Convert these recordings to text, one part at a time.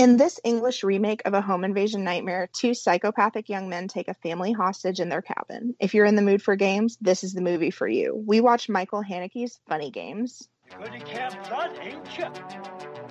In this English remake of a home invasion nightmare, two psychopathic young men take a family hostage in their cabin. If you're in the mood for games, this is the movie for you. We watch Michael Haneke's Funny Games. Good at Camp Blood, ain't you?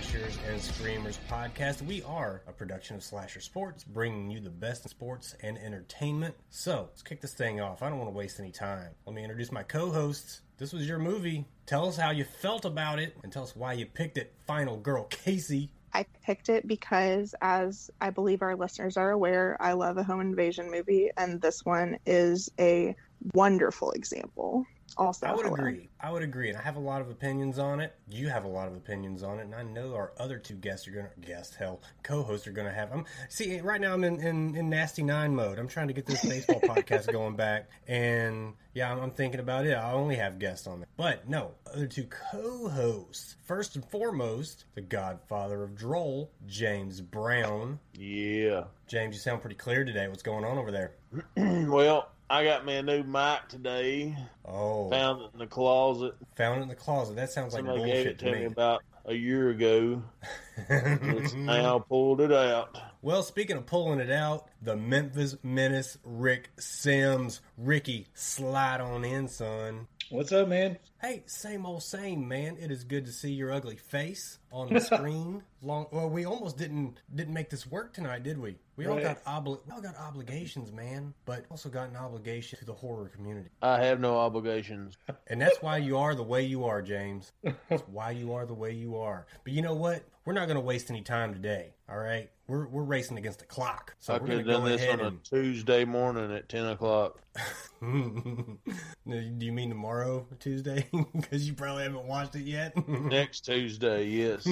Slashers and Screamers podcast. We are a production of Slasher Sports, bringing you the best in sports and entertainment. So, let's kick this thing off. I don't want to waste any time. Let me introduce my co hosts. This was your movie. Tell us how you felt about it and tell us why you picked it. Final girl, Casey. I picked it because, as I believe our listeners are aware, I love a home invasion movie, and this one is a wonderful example. Also, I would hello. agree. I would agree, and I have a lot of opinions on it. You have a lot of opinions on it, and I know our other two guests are gonna guest hell co-hosts are gonna have. I'm see right now. I'm in, in, in nasty nine mode. I'm trying to get this baseball podcast going back, and yeah, I'm, I'm thinking about it. I only have guests on there, but no, other two co-hosts. First and foremost, the Godfather of Droll, James Brown. Yeah. James, you sound pretty clear today. What's going on over there? Well, I got me a new mic today. Oh, Found it in the closet. found it in the closet. That sounds like Somebody gave bullshit it to to me me. about a year ago. It's now pulled it out. Well, speaking of pulling it out, the Memphis Menace, Rick Sims. Ricky, slide on in, son. What's up, man? Hey, same old same, man. It is good to see your ugly face on the screen. Long, well, we almost didn't didn't make this work tonight, did we? We all Right. got obli- we all got obligations, man, but also got an obligation to the horror community, I have no obligations. and that's why you are the way you are, James. That's why you are the way you are. But you know what? We're not going to waste any time today. All right, we're we're racing against the clock, so I we're could have going to done this on a and. Tuesday morning at 10 o'clock. Do you mean tomorrow, Tuesday? Because you probably haven't watched it yet. Next Tuesday, yes.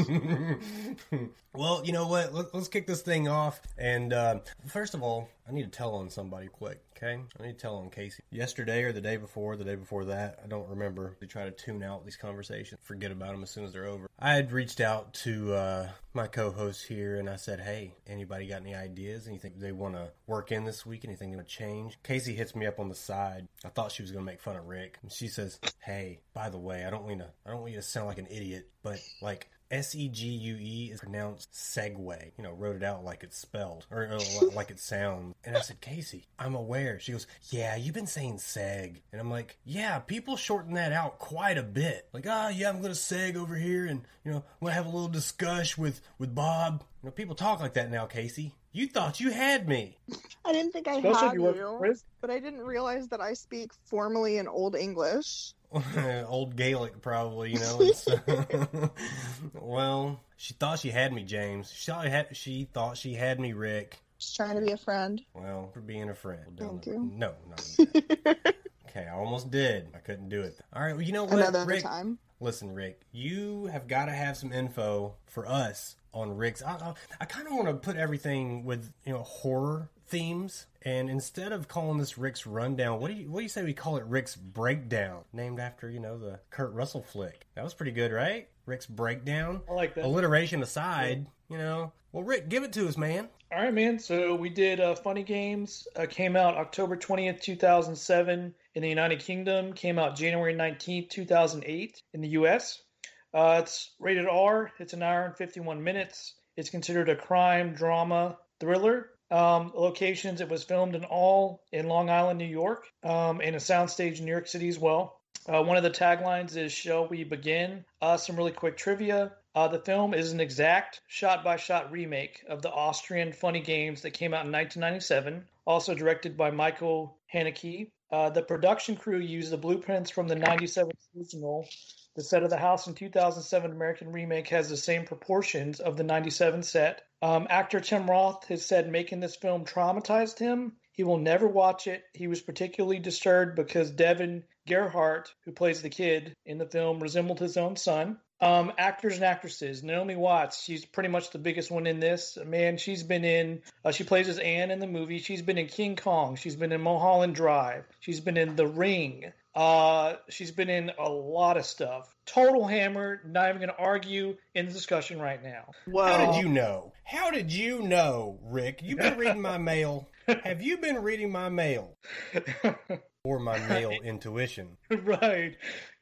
well, you know what? Let, let's kick this thing off. And uh, first of all, I need to tell on somebody quick. Okay, I need to tell on Casey. Yesterday or the day before, the day before that, I don't remember. We try to tune out these conversations, forget about them as soon as they're over. I had reached out to uh, my co-host here, and I said, "Hey, anybody got any ideas? Anything they want to work in this week? Anything going to change?" Casey hits me up on the side. I thought she was going to make fun of Rick, and she says, "Hey, by the way, I don't want to. I don't want you to sound like an idiot, but like." S E G U E is pronounced Segway. You know, wrote it out like it's spelled or, like it sounds. And I said, Casey, I'm aware. She goes, Yeah, you've been saying Seg. And I'm like, Yeah, people shorten that out quite a bit. Like, ah, yeah, I'm gonna Seg over here, and you know, I'm gonna have a little discussion with with Bob. You know, people talk like that now, Casey. You thought you had me. I didn't think I Especially had you you, Chris. but I didn't realize that I speak formally in Old English. Old Gaelic, probably. You know. Well, she thought she had me, James. She thought, had, she thought she had me, Rick. Just trying to be a friend. Well, for being a friend. Thank No, you. No, not. Okay, I almost did. I couldn't do it. All right, well, you know what, Another Rick? time. Listen, Rick, you have got to have some info for us on Rick's. I, I, I kind of want to put everything with you know horror themes, and instead of calling this Rick's rundown, what do you what do you say we call it Rick's breakdown, named after you know the Kurt Russell flick? That was pretty good, right? Rick's breakdown. I like that. Alliteration aside, you know. Well, Rick, give it to us, man. All right, man. So we did uh, Funny Games. Uh, came out October 20th, 2007 in the United Kingdom. Came out January 19th, 2008 in the U.S. Uh, it's rated R. It's an hour and 51 minutes. It's considered a crime drama thriller. Um, locations, it was filmed in all in Long Island, New York, um, and a soundstage in New York City as well. Uh, one of the taglines is "Shall we begin?" Uh, some really quick trivia. Uh, the film is an exact shot-by-shot remake of the Austrian Funny Games that came out in 1997. also directed by Michael Haneke. Uh, the production crew used the blueprints from the 97 seasonal. The set of the house in 2007 American remake has the same proportions of the 97 set. Um, actor Tim Roth has said making this film traumatized him. He will never watch it. He was particularly disturbed because Devon Gearhart, who plays the kid in the film, resembled his own son. Um, actors and actresses. Naomi Watts, she's pretty much the biggest one in this. Man, she's been in, uh, she plays as Anne in the movie. She's been in King Kong. She's been in Mulholland Drive. She's been in The Ring. Uh, she's been in a lot of stuff. Total hammer. Not even going to argue in the discussion right now. How did you know? How did you know, Rick? You've been reading my mail. Have you been reading my mail? Or my male intuition? right.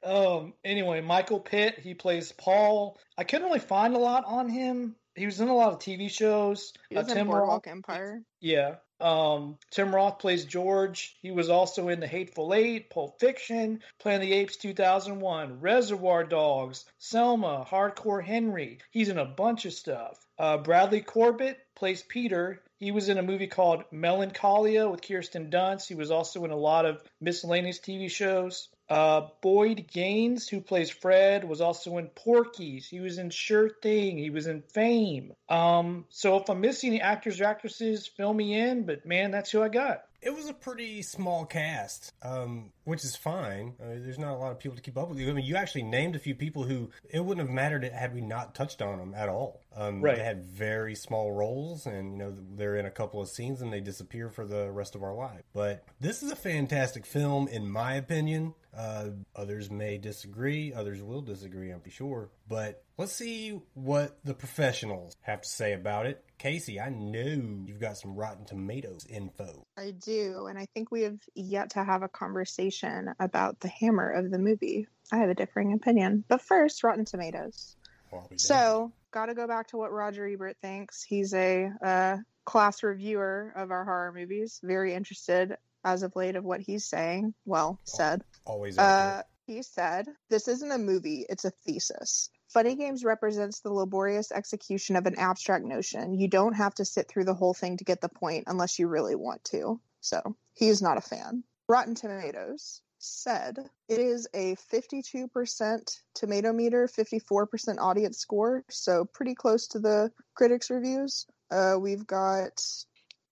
Um. Anyway, Michael Pitt. He plays Paul. I couldn't really find a lot on him. He was in a lot of TV shows. He was Uh, in Tim Boardwalk Roth- Empire. Yeah. Um, Tim Roth plays George. He was also in The Hateful Eight, Pulp Fiction, Planet of the Apes 2001, Reservoir Dogs, Selma, Hardcore Henry. He's in a bunch of stuff. Uh, Bradley Corbet plays Peter. He was in a movie called Melancholia with Kirsten Dunst. He was also in a lot of miscellaneous TV shows. Uh, Boyd Gaines, who plays Fred, was also in Porky's. He was in Sure Thing. He was in Fame. Um, so if I'm missing any actors or actresses, fill me in. But man, that's who I got. It was a pretty small cast, um, which is fine. I mean, there's not a lot of people to keep up with. I mean, you actually named a few people who it wouldn't have mattered had we not touched on them at all. Um, Right. They had very small roles, and you know they're in a couple of scenes and they disappear for the rest of our life. But this is a fantastic film, in my opinion. Uh, others may disagree, others will disagree, I'm sure. But let's see what the professionals have to say about it. Casey, I know you've got some Rotten Tomatoes info. I do, and I think we have yet to have a conversation about the hammer of the movie. I have a differing opinion. But first, Rotten Tomatoes. Well, I'll be damned. So, got to go back to what Roger Ebert thinks. He's a uh, class reviewer of our horror movies. Very interested as of late of what he's saying. Well, said. always Uh, he said, This isn't a movie, it's a thesis. Funny Games represents the laborious execution of an abstract notion. You don't have to sit through the whole thing to get the point unless you really want to. So, he's not a fan. Rotten Tomatoes said it is a 52% tomato meter, 54% audience score, so pretty close to the critics' reviews. Uh, we've got,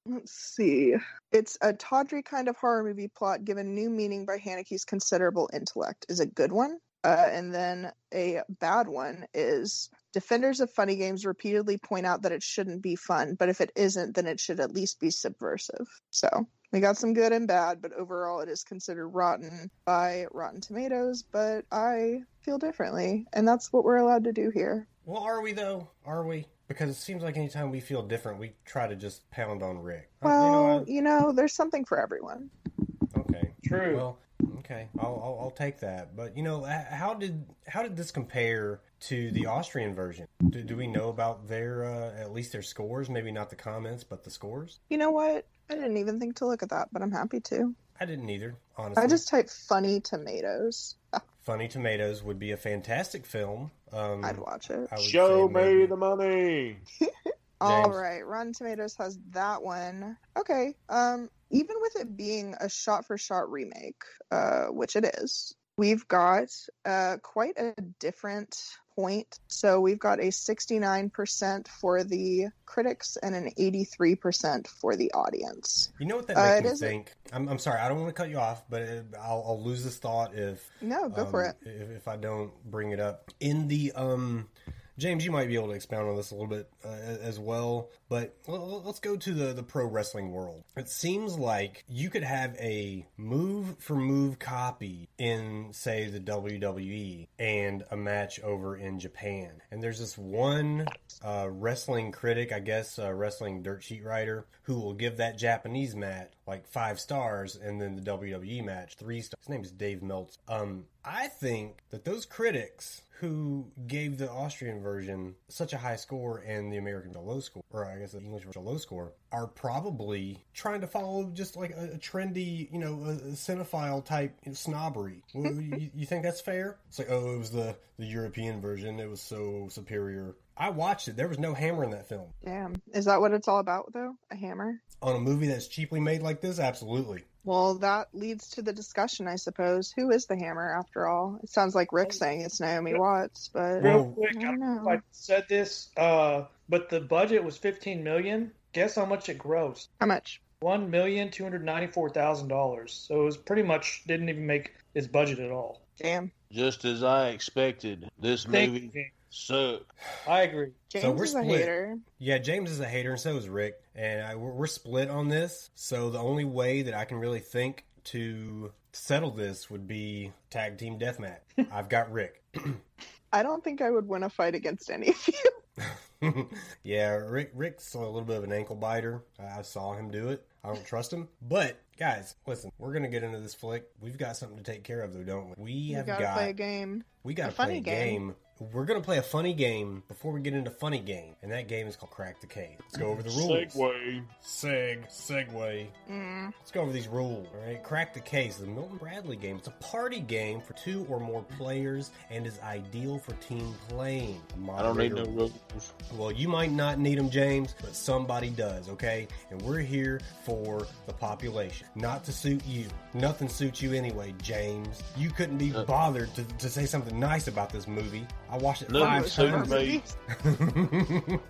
let's see, it's a tawdry kind of horror movie plot given new meaning by Haneke's considerable intellect. Is a good one. Uh, and then a bad one is defenders of funny games repeatedly point out that it shouldn't be fun, but if it isn't, then it should at least be subversive. So we got some good and bad, but overall it is considered rotten by Rotten Tomatoes, but I feel differently, and that's what we're allowed to do here. Well, are we though? Are we? Because it seems like anytime we feel different, we try to just pound on Rick. Well, you you know, there's something for everyone. okay, True. Well, okay, I'll, I'll I'll take that. But you know, how did how did this compare to the Austrian version? Do, do we know about their uh, at least their scores? Maybe not the comments, but the scores. You know what? I didn't even think to look at that, but I'm happy to. I didn't either. Honestly, I just typed funny tomatoes. Funny Tomatoes would be a fantastic film. Um, I'd watch it. Show me maybe- the money. All right, Rotten Tomatoes has that one. Okay. Um, even with it being a shot-for-shot remake, uh, which it is, we've got uh quite a different point. So we've got a 69% for the critics and an 83% for the audience. You know what that Uh, makes me is think? I'm, I'm sorry, I don't want to cut you off, but it, I'll, I'll lose this thought if No, go for um, it. If, if I don't bring it up in the um, James, you might be able to expound on this a little bit uh, as well. But let's go to the the pro wrestling world. It seems like you could have a move for move copy in, say, the WWE and a match over in Japan. And there's this one uh, wrestling critic, I guess, uh, wrestling dirt sheet writer, who will give that Japanese match like five stars, and then the WWE match three stars. His name is Dave Meltzer. Um, I think that those critics who gave the Austrian version such a high score and the American a low score, or I guess the English version a low score, are probably trying to follow just like a, a trendy, you know, a, a cinephile type snobbery. Well, you, you think that's fair? It's like, oh, it was the the European version; it was so superior. I watched it. There was no hammer in that film. Damn. Is that what it's all about, though? A hammer? On a movie that's cheaply made like this, absolutely. Well, that leads to the discussion, I suppose. Who is the hammer, after all? It sounds like Rick saying it's Naomi Watts, but Real quick, I I don't don't know know. I said this, uh, but the budget was 15 million. Guess how much it grossed? how much? One million two hundred ninety-four thousand dollars. So it was pretty much didn't even make its budget at all. Damn. Just as I expected, this Thank movie you, James. sucked. I agree. James So we're is a split. hater. Yeah, James is a hater, and so is Rick, and I, we're, we're split on this. So the only way that I can really think to settle this would be tag team deathmatch. I've got Rick. I don't think I would win a fight against any of you. yeah, Rick. Rick's a little bit of an ankle biter. I saw him do it. I don't trust him. But guys, listen, we're gonna get into this flick. We've got something to take care of, though, don't we? We You have gotta got. play a game. we got a to play funny a game. game. We're gonna play a funny game before we get into funny game, and that game is called Crack the Case. Let's go over the rules. Segway. Seg, segue. Mm. Let's go over these rules. All right, crack the case. The Milton Bradley game. It's a party game for two or more players and is ideal for team playing. The I don't need no rules. Well, you might not need them, James, but somebody does. Okay, and we're here for the population, not to suit you. Nothing suits you anyway, James. You couldn't be Uh. bothered to, to say something nice about this movie. I watched it Nothing five suits times. me.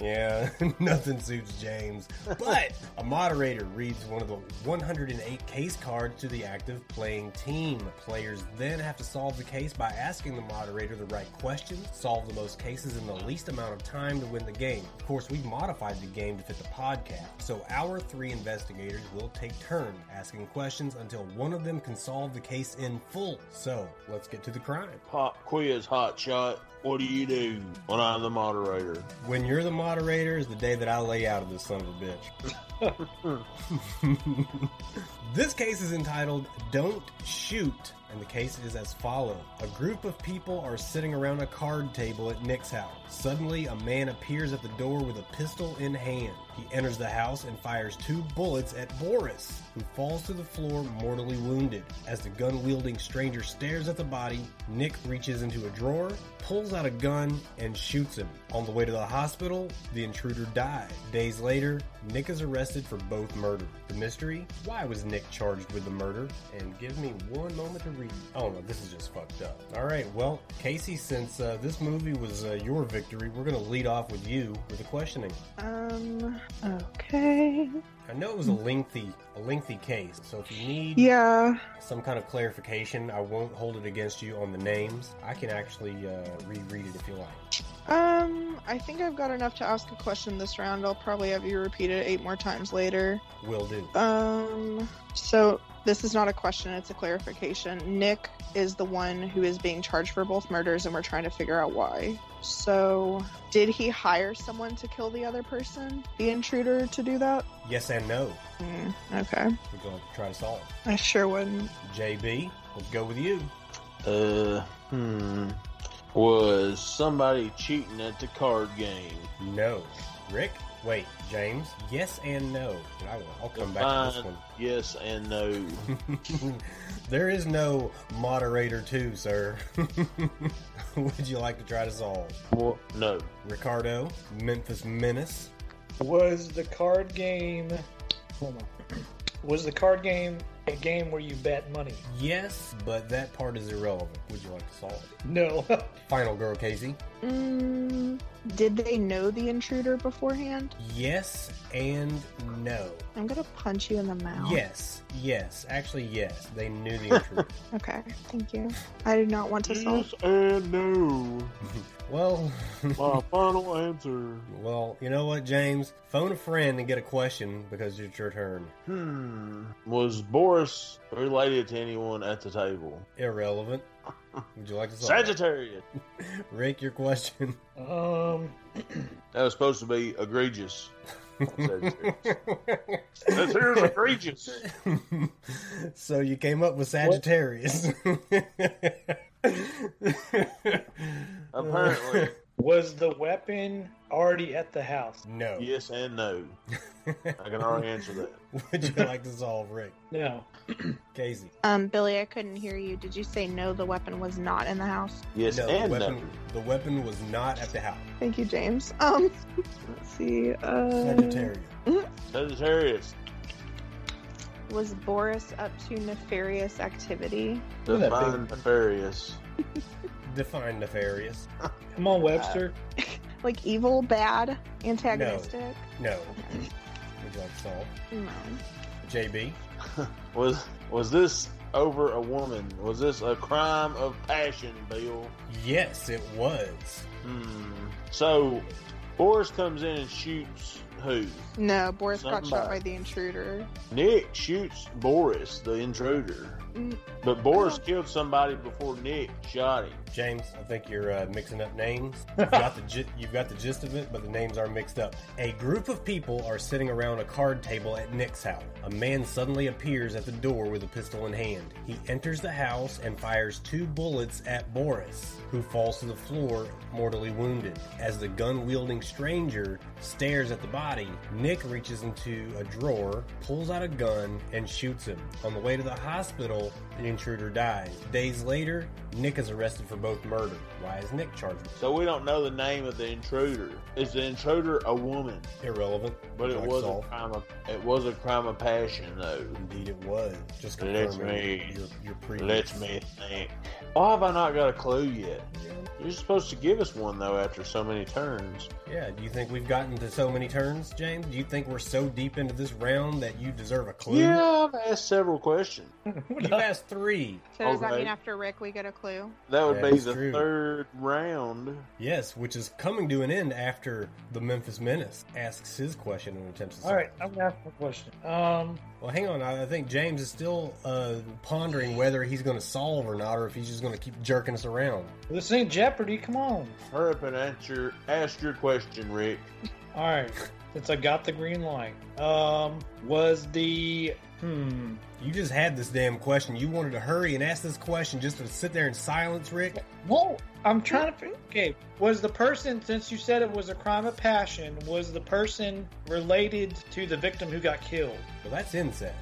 yeah, nothing suits James. But a moderator reads one of the 108 case cards to the active playing team. Players then have to solve the case by asking the moderator the right questions, solve the most cases in the least amount of time to win the game. Of course, we've modified the game to fit the podcast, so our three investigators will take turns asking questions until one of them can solve the case in full. So, let's get to the crime. Pop quiz, hot shot. What do you do when I'm the moderator? When you're the moderator is the day that I lay out of this son of a bitch. this case is entitled Don't Shoot, and the case is as follows. A group of people are sitting around a card table at Nick's house. Suddenly, a man appears at the door with a pistol in hand. He enters the house and fires two bullets at Boris, who falls to the floor mortally wounded. As the gun wielding stranger stares at the body, Nick reaches into a drawer, pulls out a gun, and shoots him. On the way to the hospital, the intruder died. Days later, Nick is arrested for both murders. The mystery? Why was Nick charged with the murder? And give me one moment to read. Oh no, this is just fucked up. All right, well, Casey, since uh, this movie was uh, your victory, we're gonna lead off with you with the questioning. Um. Okay. I know it was a lengthy, a lengthy case, so if you need Yeah. some kind of clarification, I won't hold it against you on the names. I can actually uh, reread it if you like. Um. I think I've got enough to ask a question this round. I'll probably have you repeat it eight more times later. Will do. Um. So this is not a question; it's a clarification. Nick is the one who is being charged for both murders, and we're trying to figure out why. So, did he hire someone to kill the other person, the intruder, to do that? Yes and no. Hmm, okay. We're going to try to solve. it. I sure wouldn't. JB, let's go with you. Uh, hmm. Was somebody cheating at the card game? No. Rick? Wait, James? Yes and no. I will. I'll come back to this one. Yes and no. there is no moderator, too, sir. Would you like to try to solve? What? No. Ricardo, Memphis Menace. Was the card game? Hold on. Was the card game a game where you bet money? Yes, but that part is irrelevant. Would you like to solve? It? No. Final girl, Casey. Mm, did they know the intruder beforehand? Yes and no. I'm gonna punch you in the mouth. Yes, yes. Actually, yes. They knew the intruder. Okay, thank you. I do not want to solve. Yes and no. well, My final answer. well, you know what, James? Phone a friend and get a question because it's your turn. Hmm. Was Boris related to anyone at the table? Irrelevant. Would you like to solve? Sagittarius. Rick, your question. um. That was supposed to be egregious. Sagittarius. This here's egregious. so you came up with Sagittarius. Apparently, Was the weapon already at the house? no. yes and no. I can already answer that. Would you like to solve, Rick? No. Casey? Um, Billy, I couldn't hear you. Did you say no? The weapon was not in the house. Yes no, the and weapon, no. the weapon was not at the house. Thank you, James. Um, let's see. Uh, Sagittarius. Sagittarius. was Boris up to nefarious activity? Look at that Define big- nefarious. Define nefarious. Come on, Webster. Like evil, bad, antagonistic? No. Would you like to solve? No. JB? Was was this over a woman? Was this a crime of passion, Bill? Yes, it was. Hmm. So Boris comes in and shoots who? No, Boris got shot by the intruder. Nick shoots Boris, the intruder. But Boris killed somebody before Nick shot him. James, I think you're uh, mixing up names. You've got, the gi- you've got the gist of it, but the names are mixed up. A group of people are sitting around a card table at Nick's house. A man suddenly appears at the door with a pistol in hand. He enters the house and fires two bullets at Boris, who falls to the floor, mortally wounded. As the gun wielding stranger stares at the body, Nick reaches into a drawer, pulls out a gun, and shoots him. On the way to the hospital, the intruder dies. Days later, Nick is arrested for both murder. Why is Nick charged? So we don't know the name of the intruder. Is the intruder a woman? Irrelevant. But it like was a crime of it was a crime of passion though. Indeed, it was. Just Let's me- your, your previous. Let me think. Why have I not got a clue yet? You're supposed to give us one though after so many turns. Yeah, do you think we've gotten to so many turns, James? Do you think we're so deep into this round that you deserve a clue? Yeah, I've asked several questions. You've asked three. So does that mean after Rick we get a clue? That would Yeah, be the true. third round. Yes, which is coming to an end after the Memphis Menace asks his question and attempts to solve All right. I'm gonna ask a question. Um, Well, hang on. I I think James is still uh, pondering whether he's going to solve or not, or if he's just going to keep jerking us around. this ain't Jeopardy. Come on. Hurry up and answer ask your question, Rick. All right, since I got the green light, um, was the hmm? You just had this damn question. You wanted to hurry and ask this question just to sit there in silence, Rick. Whoa. I'm trying to. think. Okay, was the person since you said it was a crime of passion? Was the person related to the victim who got killed? Well, that's incest.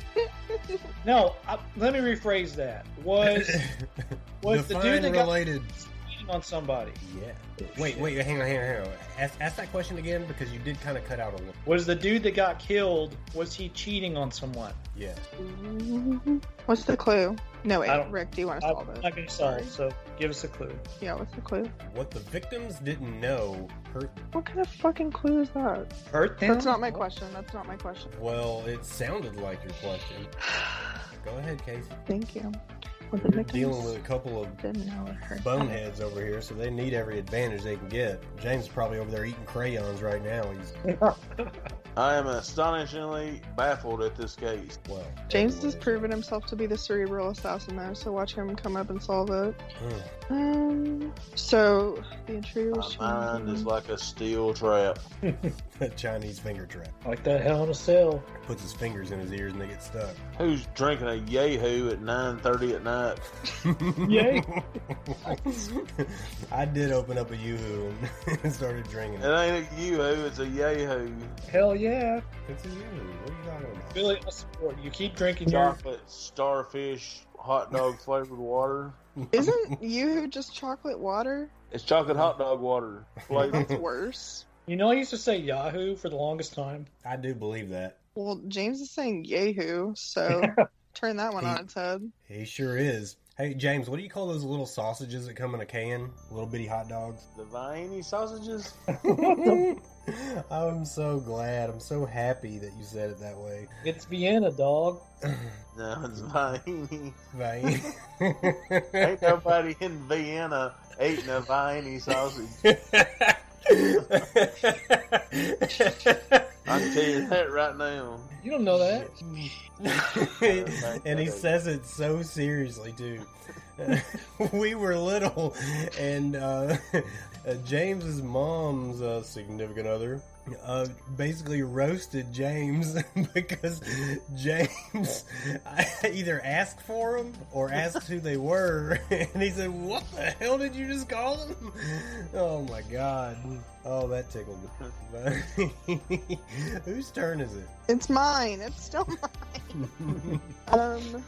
No, I, let me rephrase that. Was was the dude that related. cheating on somebody? Yeah. Wait, wait, hang on, hang on, hang on. Ask, ask that question again because you did kind of cut out a little. Was the dude that got killed? Was he cheating on someone? Yeah. Mm-hmm. What's the clue? No, wait, Rick, do you want to I'm solve it? not going to solve. So give us a clue. Yeah, what's the clue? What the victims didn't know hurt. What kind of fucking clue is that? Hurt them? That's not my question. That's not my question. Well, it sounded like your question. Go ahead, Casey. Thank you. What the You're dealing with a couple of didn't know it hurt. boneheads over here, so they need every advantage they can get. James is probably over there eating crayons right now. He's I am astonishingly baffled at this case. well. James has proven himself to be the cerebral assassin, though, so watch him come up and solve it. Hmm. Um, so the intruder My mind is like a steel trap. A Chinese finger trap. Like that hell in a cell. Puts his fingers in his ears and they get stuck. Who's drinking a Yahoo at 9.30 at night? Yay. I did open up a Yoo-hoo and started drinking It it. ain't a Yoo-hoo, it's a Yahoo. Hell yeah. It's a Yoo-hoo. What are you talking about? Billy, I support you. Keep drinking your. Chocolate, starfish, hot dog flavored water. Isn't you just chocolate water? It's chocolate hot dog water That's flavored. worse. You know, I used to say Yahoo for the longest time. I do believe that. Well, James is saying Yahoo, so turn that one on its head. He sure is. Hey, James, what do you call those little sausages that come in a can? Little bitty hot dogs? the Viennese sausages? I'm so glad. I'm so happy that you said it that way. It's Vienna, dog. No, it's Viennese. Right? Ain't nobody in Vienna eating a Viennese sausage. I can tell you that right now. You don't know that. and he says it so seriously too. we were little, and uh, uh, James's mom's uh, significant other uh, basically roasted James because James either asked for them or asked who they were, and he said, "What the hell did you just call them?" Oh my god! Oh, that tickled me. Whose turn is it? It's mine. It's still mine. um,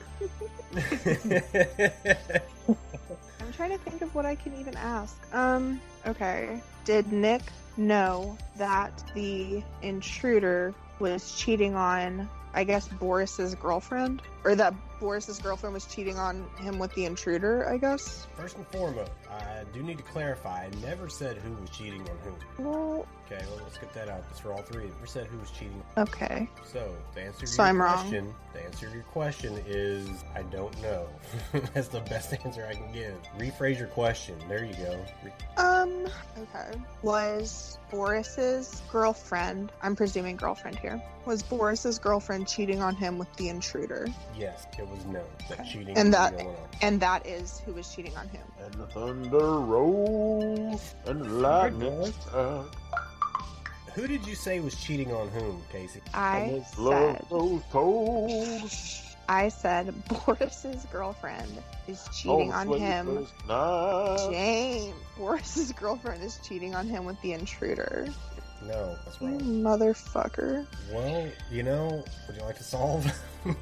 I'm trying to think of what I can even ask. Um, okay. Did Nick know that the intruder was cheating on, I guess, Boris's girlfriend? Or that Boris's girlfriend was cheating on him with the intruder, I guess? First and foremost, I do need to clarify. I never said who was cheating on whom. Well, Okay, well, let's get that out. It's for all three. Never said who was cheating. okay. So, the answer to So your I'm wrong. question, the answer to your question is I don't know. That's the best answer I can give. Rephrase your question. There you go. Re- Um, okay. Was Boris's girlfriend, I'm presuming girlfriend here, was Boris's girlfriend cheating on him with the intruder? Yes, it was known that Okay. cheating And that- And that is who was cheating on him. And the thunder rolls and the lightning. Who did you say was cheating on whom, Casey? I And this love said, grows cold. I said Boris's girlfriend is cheating on on him. sleepless nights. James, Boris's girlfriend is cheating on him with the intruder. No, that's You wrong. motherfucker. Well, you know, would you like to solve?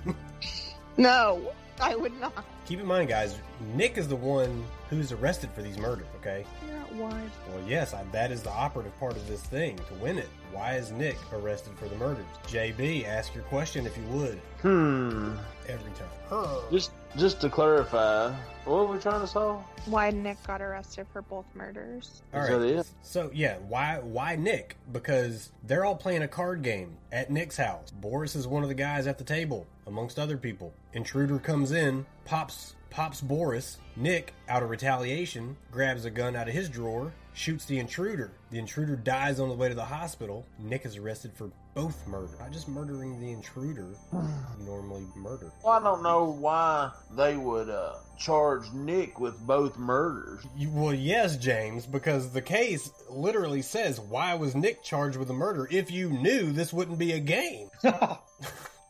No, I would not. Keep in mind, guys, Nick is the one who's arrested for these murders, okay? Figure out why. Well, yes, I, that is the operative part of this thing to win it. Why is Nick arrested for the murders? JB, ask your question if you would Hmm. every time. Just, just to clarify, what are we trying to solve? Why Nick got arrested for both murders. All Is that it? So yeah, why why Nick? Because they're all playing a card game at Nick's house. Boris is one of the guys at the table, amongst other people. Intruder comes in, pops pops Boris. Nick, out of retaliation, grabs a gun out of his drawer, shoots the intruder. The intruder dies on the way to the hospital. Nick is arrested for both murder, not just murdering the intruder. normally murder. Well, I don't know why they would uh, charge Nick with both murders. You, well, yes, James, because the case literally says, "Why was Nick charged with a murder? If you knew this wouldn't be a game."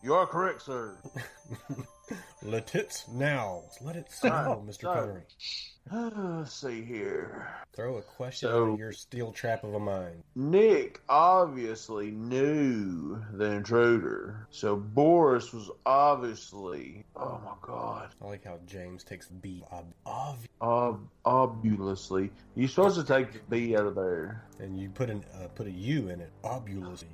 You are correct, sir. Let it now. Let it settle, Mr. Connery. Let's see here. Throw a question So- your steel trap of a mind. Nick obviously knew the intruder, so Boris was obviously. Oh my god. I like how James takes B. Ob- ob- Ob- obulously. You're supposed to take the B out of there. and you put an uh, put a U in it. Obulously.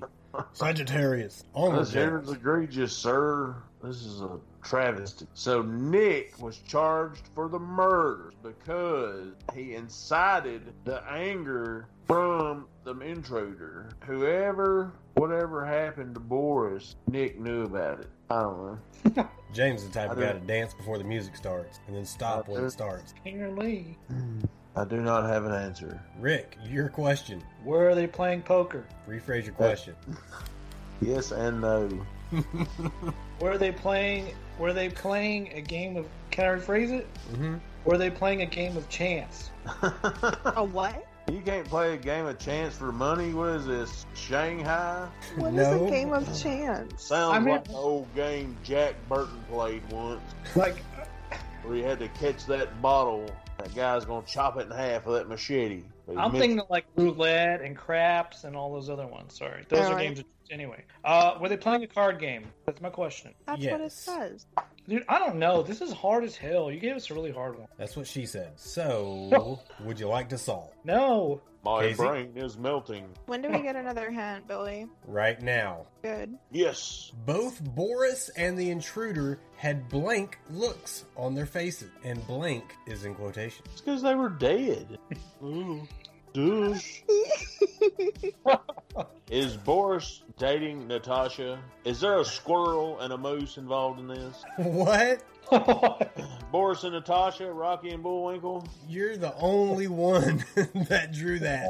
Sagittarius. Onward, This here is egregious, sir. This is a travesty. So Nick was charged for the murders because he incited the anger from the intruder. Whoever, whatever happened to Boris, Nick knew about it. I don't know. James is the type of guy to dance before the music starts and then stop when it don't- starts. Apparently. Hmm. I do not have an answer. Rick, your question. Where are they playing poker? Rephrase your question. Yes and no. Where are they playing? Were they playing a game of? Can I rephrase it? hmm Were they playing a game of chance? A what? you can't play a game of chance for money. What is this? Shanghai? What is No. a game of chance? Sounds I mean- like the old game Jack Burton played once. Like, where you had to catch that bottle. That guy's gonna chop it in half with that machete. I'm missed- thinking like roulette and craps and all those other ones. Sorry, those are Alright. games anyway. Uh, were they playing a card game? That's my question, That's what it says. Dude. I don't know. This is hard as hell. You gave us a really hard one. That's what she said. So, would you like to solve No, my Casey? brain is melting. When do we get another hint, Billy? right now? Good. Yes. Both Boris and the intruder had blank looks on their faces, and blank is in quotation. It's because they were dead. Ooh. Mm. Douche. Is Boris dating Natasha? Is there a squirrel and a moose involved in this? What? Boris and Natasha, Rocky and Bullwinkle? You're the only one that drew that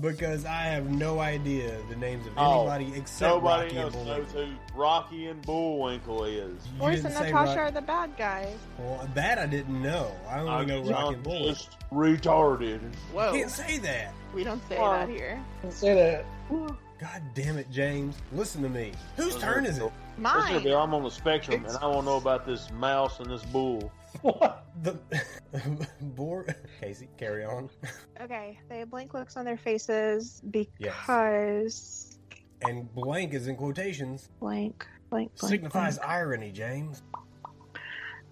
because I have no idea the names of Oh, anybody except Nobody Rocky else and knows Bullwinkle. who Rocky and Bullwinkle is. You Boris and Natasha Rock- are the bad guys. Well, that I didn't know. I only I'm know Rocky and Bullwinkle. just retarded. Whoa. Can't say that. We don't say Well- that here. Don't say that. God damn it, James. Listen to me. Whose turn is it? Listen to me, Mine. I'm on the spectrum, and I want to know about this mouse and this bull. What? The boar. Casey, carry on. Okay, they have blank looks on their faces because And blank is in quotations. blank, blank, blank. Signifies blank. irony, James.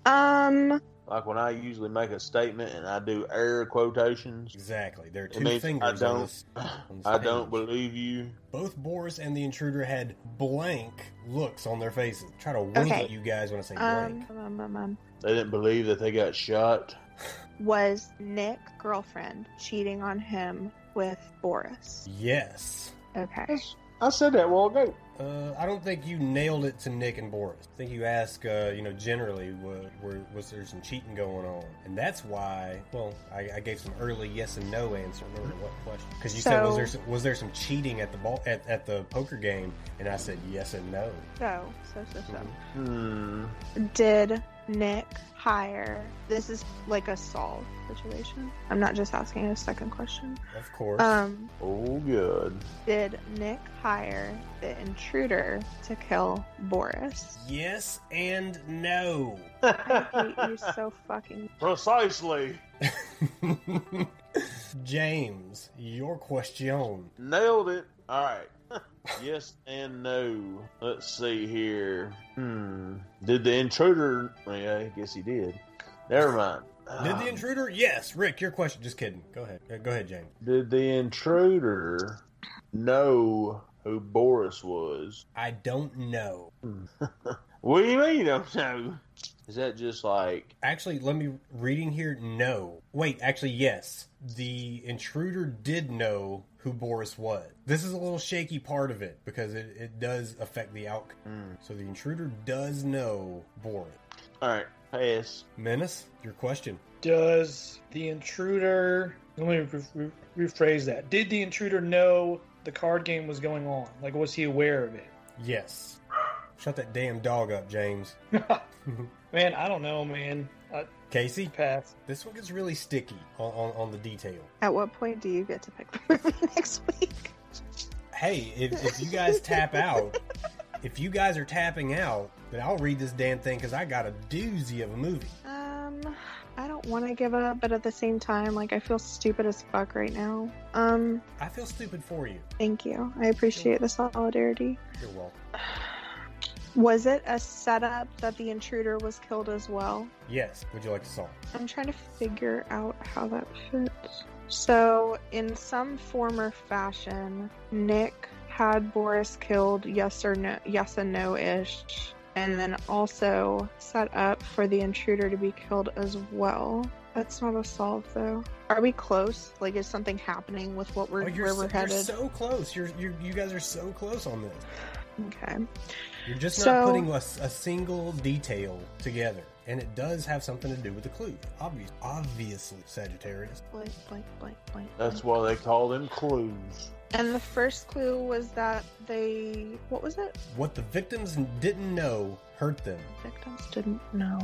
Um, Like when I usually make a statement and I do air quotations, Exactly. There are two means I don't, this. on this I don't believe you. Both Boris and the intruder had blank looks on their faces. Try to wink Okay. at you guys when I say um, blank. um, um, um, They didn't believe that they got shot. was Nick girlfriend cheating on him with Boris? Yes. Okay. I said that a while ago. Uh, I don't think you nailed it to Nick and Boris. I think you asked, uh, you know, generally, wa- were, was there some cheating going on? And that's why, well, I, I gave some early yes and no answer. Remember what question? Because you said, was there some, was there some cheating at the ball at, at the poker game? And I said yes and no. So, so, so, so. Hmm. Did Nick hire? This is like a solve situation. I'm not just asking a second question. Of course. Um, Oh, good. did Nick hire the intruder to kill Boris? yes and no. I hate you so fucking. Precisely. James, your question. Nailed it. All right. Yes and no. Let's see here. Hmm. Did the intruder? Yeah, I guess he did. Never mind. Did the Um, intruder? Yes. Rick, your question. Just kidding. Go ahead. Uh, Go ahead, James. Did the intruder know who Boris was? I don't know. What do you mean you don't know? Is that just like Actually, let me reading here. No. Wait, actually, yes. The intruder did know who Boris was. This is a little shaky part of it because it, it does affect the outcome. Hmm. So the intruder does know Boris. all right? Pass. Menace, your question. Does the intruder? Let me re- re- rephrase that. Did the intruder know the card game was going on? Like, was he aware of it? Yes. Shut that damn dog up, James. Man, I don't know, man. I Casey, pass. this one gets really sticky on, on, on the detail. At what point do you get to pick the movie next week? Hey, if, if you guys tap out, if you guys are tapping out, then I'll read this damn thing because I got a doozy of a movie. Um, I don't want to give up, but at the same time, like I feel stupid as fuck right now. Um, I feel stupid for you. thank you. I appreciate the solidarity. You're welcome. Was it a setup that the intruder was killed as well? Yes. Would you like to solve? I'm trying to figure out how that fits. So, in some form or fashion, Nick had Boris killed, yes or no, yes and no ish, and then also set up for the intruder to be killed as well. That's not a solve though. Are we close? Like, is something happening with what we're Oh, you're, where so, we're you're headed? so close. You're, you're you guys are so close on this. Okay. You're just not So- putting a, single detail together, and it does have something to do with the clue. Obvious, obviously, Sagittarius. Blank, blank, blank, blank. That's why they call them clues. And the first clue was that they. What was it? What the victims didn't know hurt them. Victims didn't know.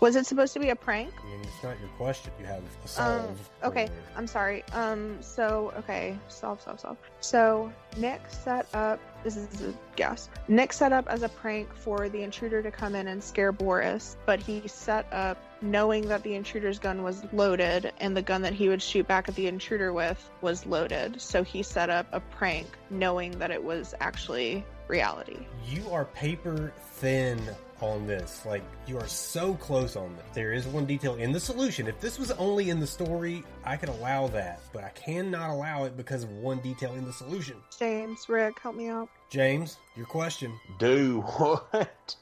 Was it supposed to be a prank? I mean, it's not your question. You have a solve. Um, okay, over. I'm sorry. Um, so okay, solve, solve, solve. So Nick set up. This is a guess. Nick set up as a prank for the intruder to come in and scare Boris, but he set up knowing that the intruder's gun was loaded and the gun that he would shoot back at the intruder with was loaded. So he set up a prank knowing that it was actually reality. You are paper thin on this. Like, you are so close on this. There is one detail in the solution. If this was only in the story, I could allow that, but I cannot allow it because of one detail in the solution. James, Rick, help me out. James, your question. Do what?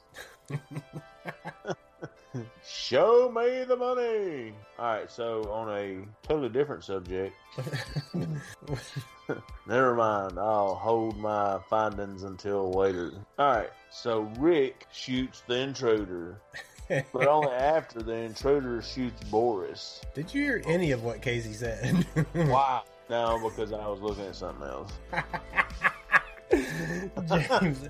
Show me the money. All right, so on a totally different subject. Never mind. I'll hold my findings until later. All right, so Rick shoots the intruder, but only after the intruder shoots Boris. Did you hear any of what Casey said? Wow. No, because I was looking at something else. James,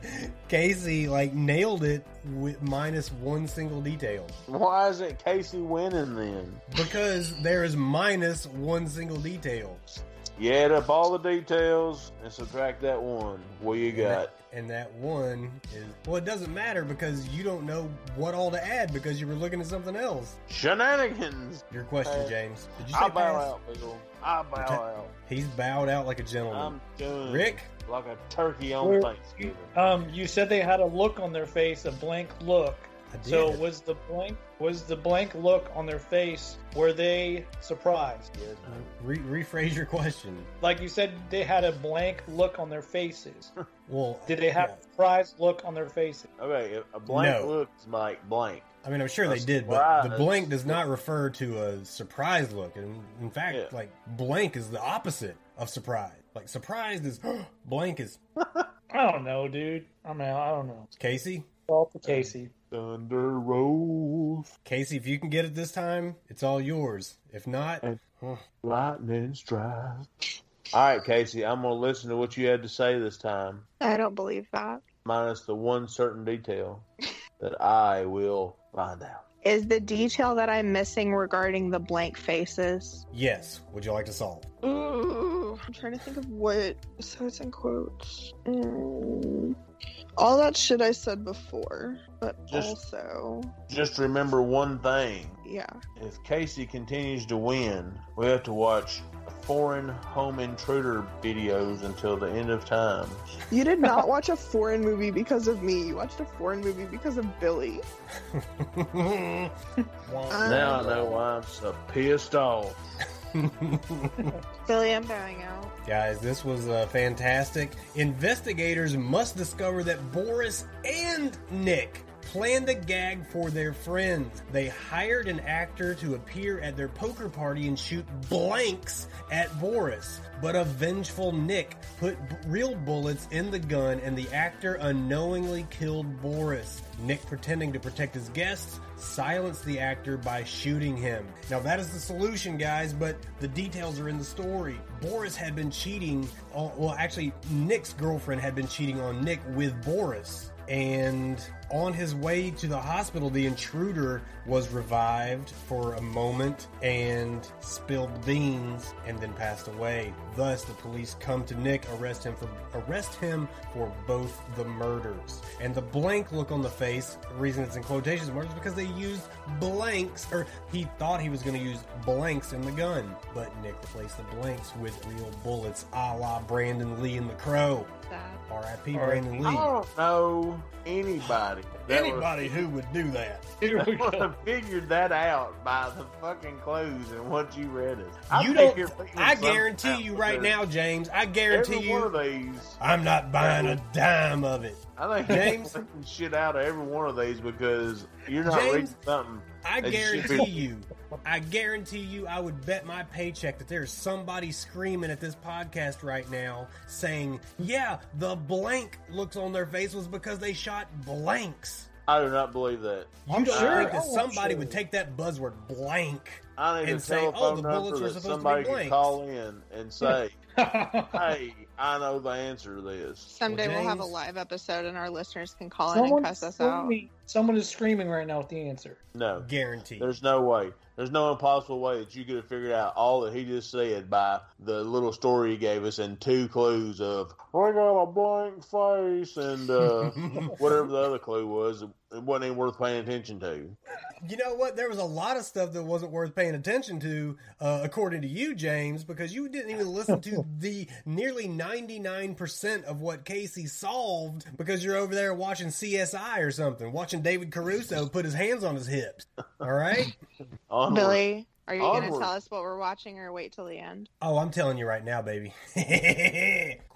Casey like nailed it with minus one single detail Why isn't Casey winning then? because there is minus one single detail. You add up all the details and subtract that one. What you got? And that one is well, it doesn't matter because you don't know what all to add because you were looking at something else. Shenanigans. Your question, James. Did you say I bow pass? out, Bill. I bow out. He's bowed out like a gentleman. I'm done. Rick, Like a turkey on Where- Thanksgiving. Um, you said they had a look on their face, a blank look. I did. So was the blank was the blank look on their face? Were they surprised? Re- rephrase your question. Like you said, they had a blank look on their faces. Well, Did they have yeah. a surprised look on their faces? Okay, a blank No. looks like blank. I mean, I'm sure they A did, but the blank does not refer to a surprise look. And in fact, Yeah. like blank is the opposite of surprise. Like surprised is blank is I don't know, dude. I mean, I don't know. Casey. All for Casey. Thunder rolls, Casey, if you can get it this time, it's all yours. If not, And- lightning strikes. All right, Casey, I'm gonna listen to what you had to say this time, I don't believe that. minus the one certain detail that I will find out. Is the detail that I'm missing regarding the blank faces? yes. Would you like to solve? Ooh, I'm trying to think of what. So it's in quotes. Mm, all that shit I said before, but Just- also, Just remember one thing: yeah. if Casey continues to win, we have to watch foreign home intruder videos until the end of time. You did not watch a foreign movie because of me. You watched a foreign movie because of Billy. Wah. Now I know why I'm so pissed off. Billy, I'm bowing out. Guys, this was uh, fantastic. Investigators must discover that Boris and Nick planned a gag for their friends. They hired an actor to appear at their poker party and shoot blanks at Boris. But a vengeful Nick put b- real bullets in the gun and the actor unknowingly killed Boris. Nick, pretending to protect his guests, silenced the actor by shooting him. Now, that is the solution, guys, but the details are in the story. Boris had been cheating, on, well, actually, Nick's girlfriend had been cheating on Nick with Boris. And on his way to the hospital, the intruder was revived for a moment and spilled beans and then passed away. Thus, the police come to Nick, arrest him for arrest him for both the murders. And the blank look on the face, the reason it's in quotations marks is because they used blanks, or he thought he was going to use blanks in the gun, but Nick replaced the blanks with real bullets, a la Brandon Lee and the Crow. Sad. R.I.P. R.I.P. Brandon I Lee. don't know anybody. That Anybody who would do that. Here we would have figured that out by the fucking clues and what you read us. I you think don't. I guarantee you right because now, James. I guarantee Every one of you. these, I'm not buying a dime of it. I think James? you're shit out of every one of these because you're not James? reading something. I guarantee you. I guarantee you. I would bet my paycheck that there's somebody screaming at this podcast right now saying, "Yeah, the blank looks on their face was because they shot blanks." I do not believe that. You I'm don't sure. think that somebody sure. would take that buzzword blank I need And a say, telephone "Oh, the number bullets were that supposed to be somebody can blanks." call in and say, "Hey, I know the answer to this." Someday Well, we'll have a James- live episode and our listeners can call in and Someone cuss us out. screaming- Someone is screaming right now with the answer. No, guarantee. There's no way. There's no impossible way that you could have figured out all that he just said by the little story he gave us and two clues of I got a blank face and uh, whatever the other clue was. It wasn't even worth paying attention to. You know what? There was a lot of stuff that wasn't worth paying attention to, uh, according to you, James, because you didn't even listen to the nearly 99% of what Casey solved because you're over there watching CSI or something, watching David Caruso put his hands on his hips. All right? Billy, are you going to tell us what we're watching or wait till the end? Oh, I'm telling you right now, baby.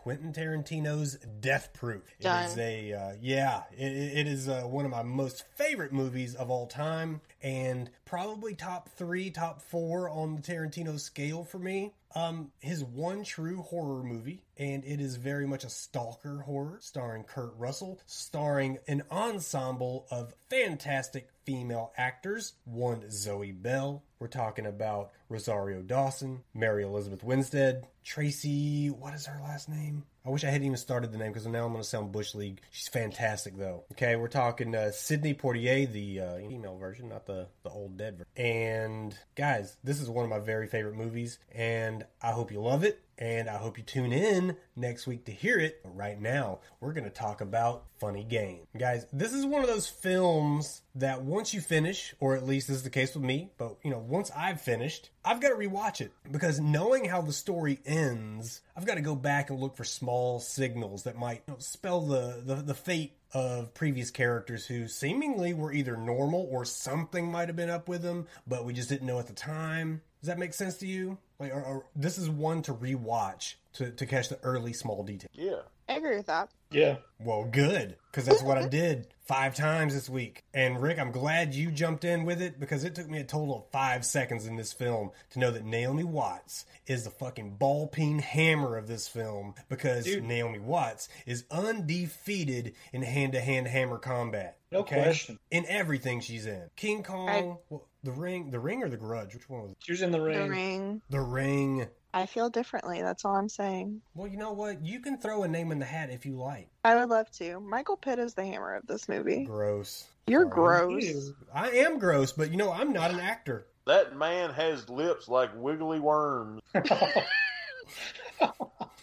Quentin Tarantino's Death Proof. It Done. is a uh, yeah. It, it is uh, one of my most favorite movies of all time, and probably top three, top four on the Tarantino scale for me. Um, his one true horror movie, and it is very much a stalker horror, starring Kurt Russell, starring an ensemble of fantastic female actors. One Zoe Bell. We're talking about Rosario Dawson, Mary Elizabeth Winstead, Tracy. What is her last name? I wish I hadn't even started the name because now I'm going to sound Bush League. She's fantastic though. Okay, we're talking uh, Sydney Poitier, the uh, female version, not the the old dead version. And guys, this is one of my very favorite movies, and I hope you love it. And I hope you tune in next week to hear it. But right now, we're going to talk about Funny Game. Guys, this is one of those films that once you finish, or at least this is the case with me, but you know, once I've finished, I've got to rewatch it because knowing how the story ends, I've got to go back and look for small signals that might you know, spell the, the, the fate of previous characters who seemingly were either normal or something might have been up with them, but we just didn't know at the time. Does that make sense to you? Like, or, or this is one to rewatch to, to catch the early small details. Yeah. I agree with that. Yeah. Well, good, because that's what I did five times this week. And Rick, I'm glad you jumped in with it because it took me a total of five seconds in this film to know that Naomi Watts is the fucking ball peen hammer of this film because Dude. Naomi Watts is undefeated in hand to hand hammer combat. No question. In everything she's in. King Kong, I- well, The Ring, The Ring or The Grudge? Which one was it? She was in the ring. The ring. The Ring. I feel differently. That's all I'm saying. Well, you know what? You can throw a name in the hat if you like. I would love to. Michael Pitt is the hammer of this movie. Gross. You're Sorry. gross. Ew. I am gross, but you know, I'm not an actor. That man has lips like wiggly worms.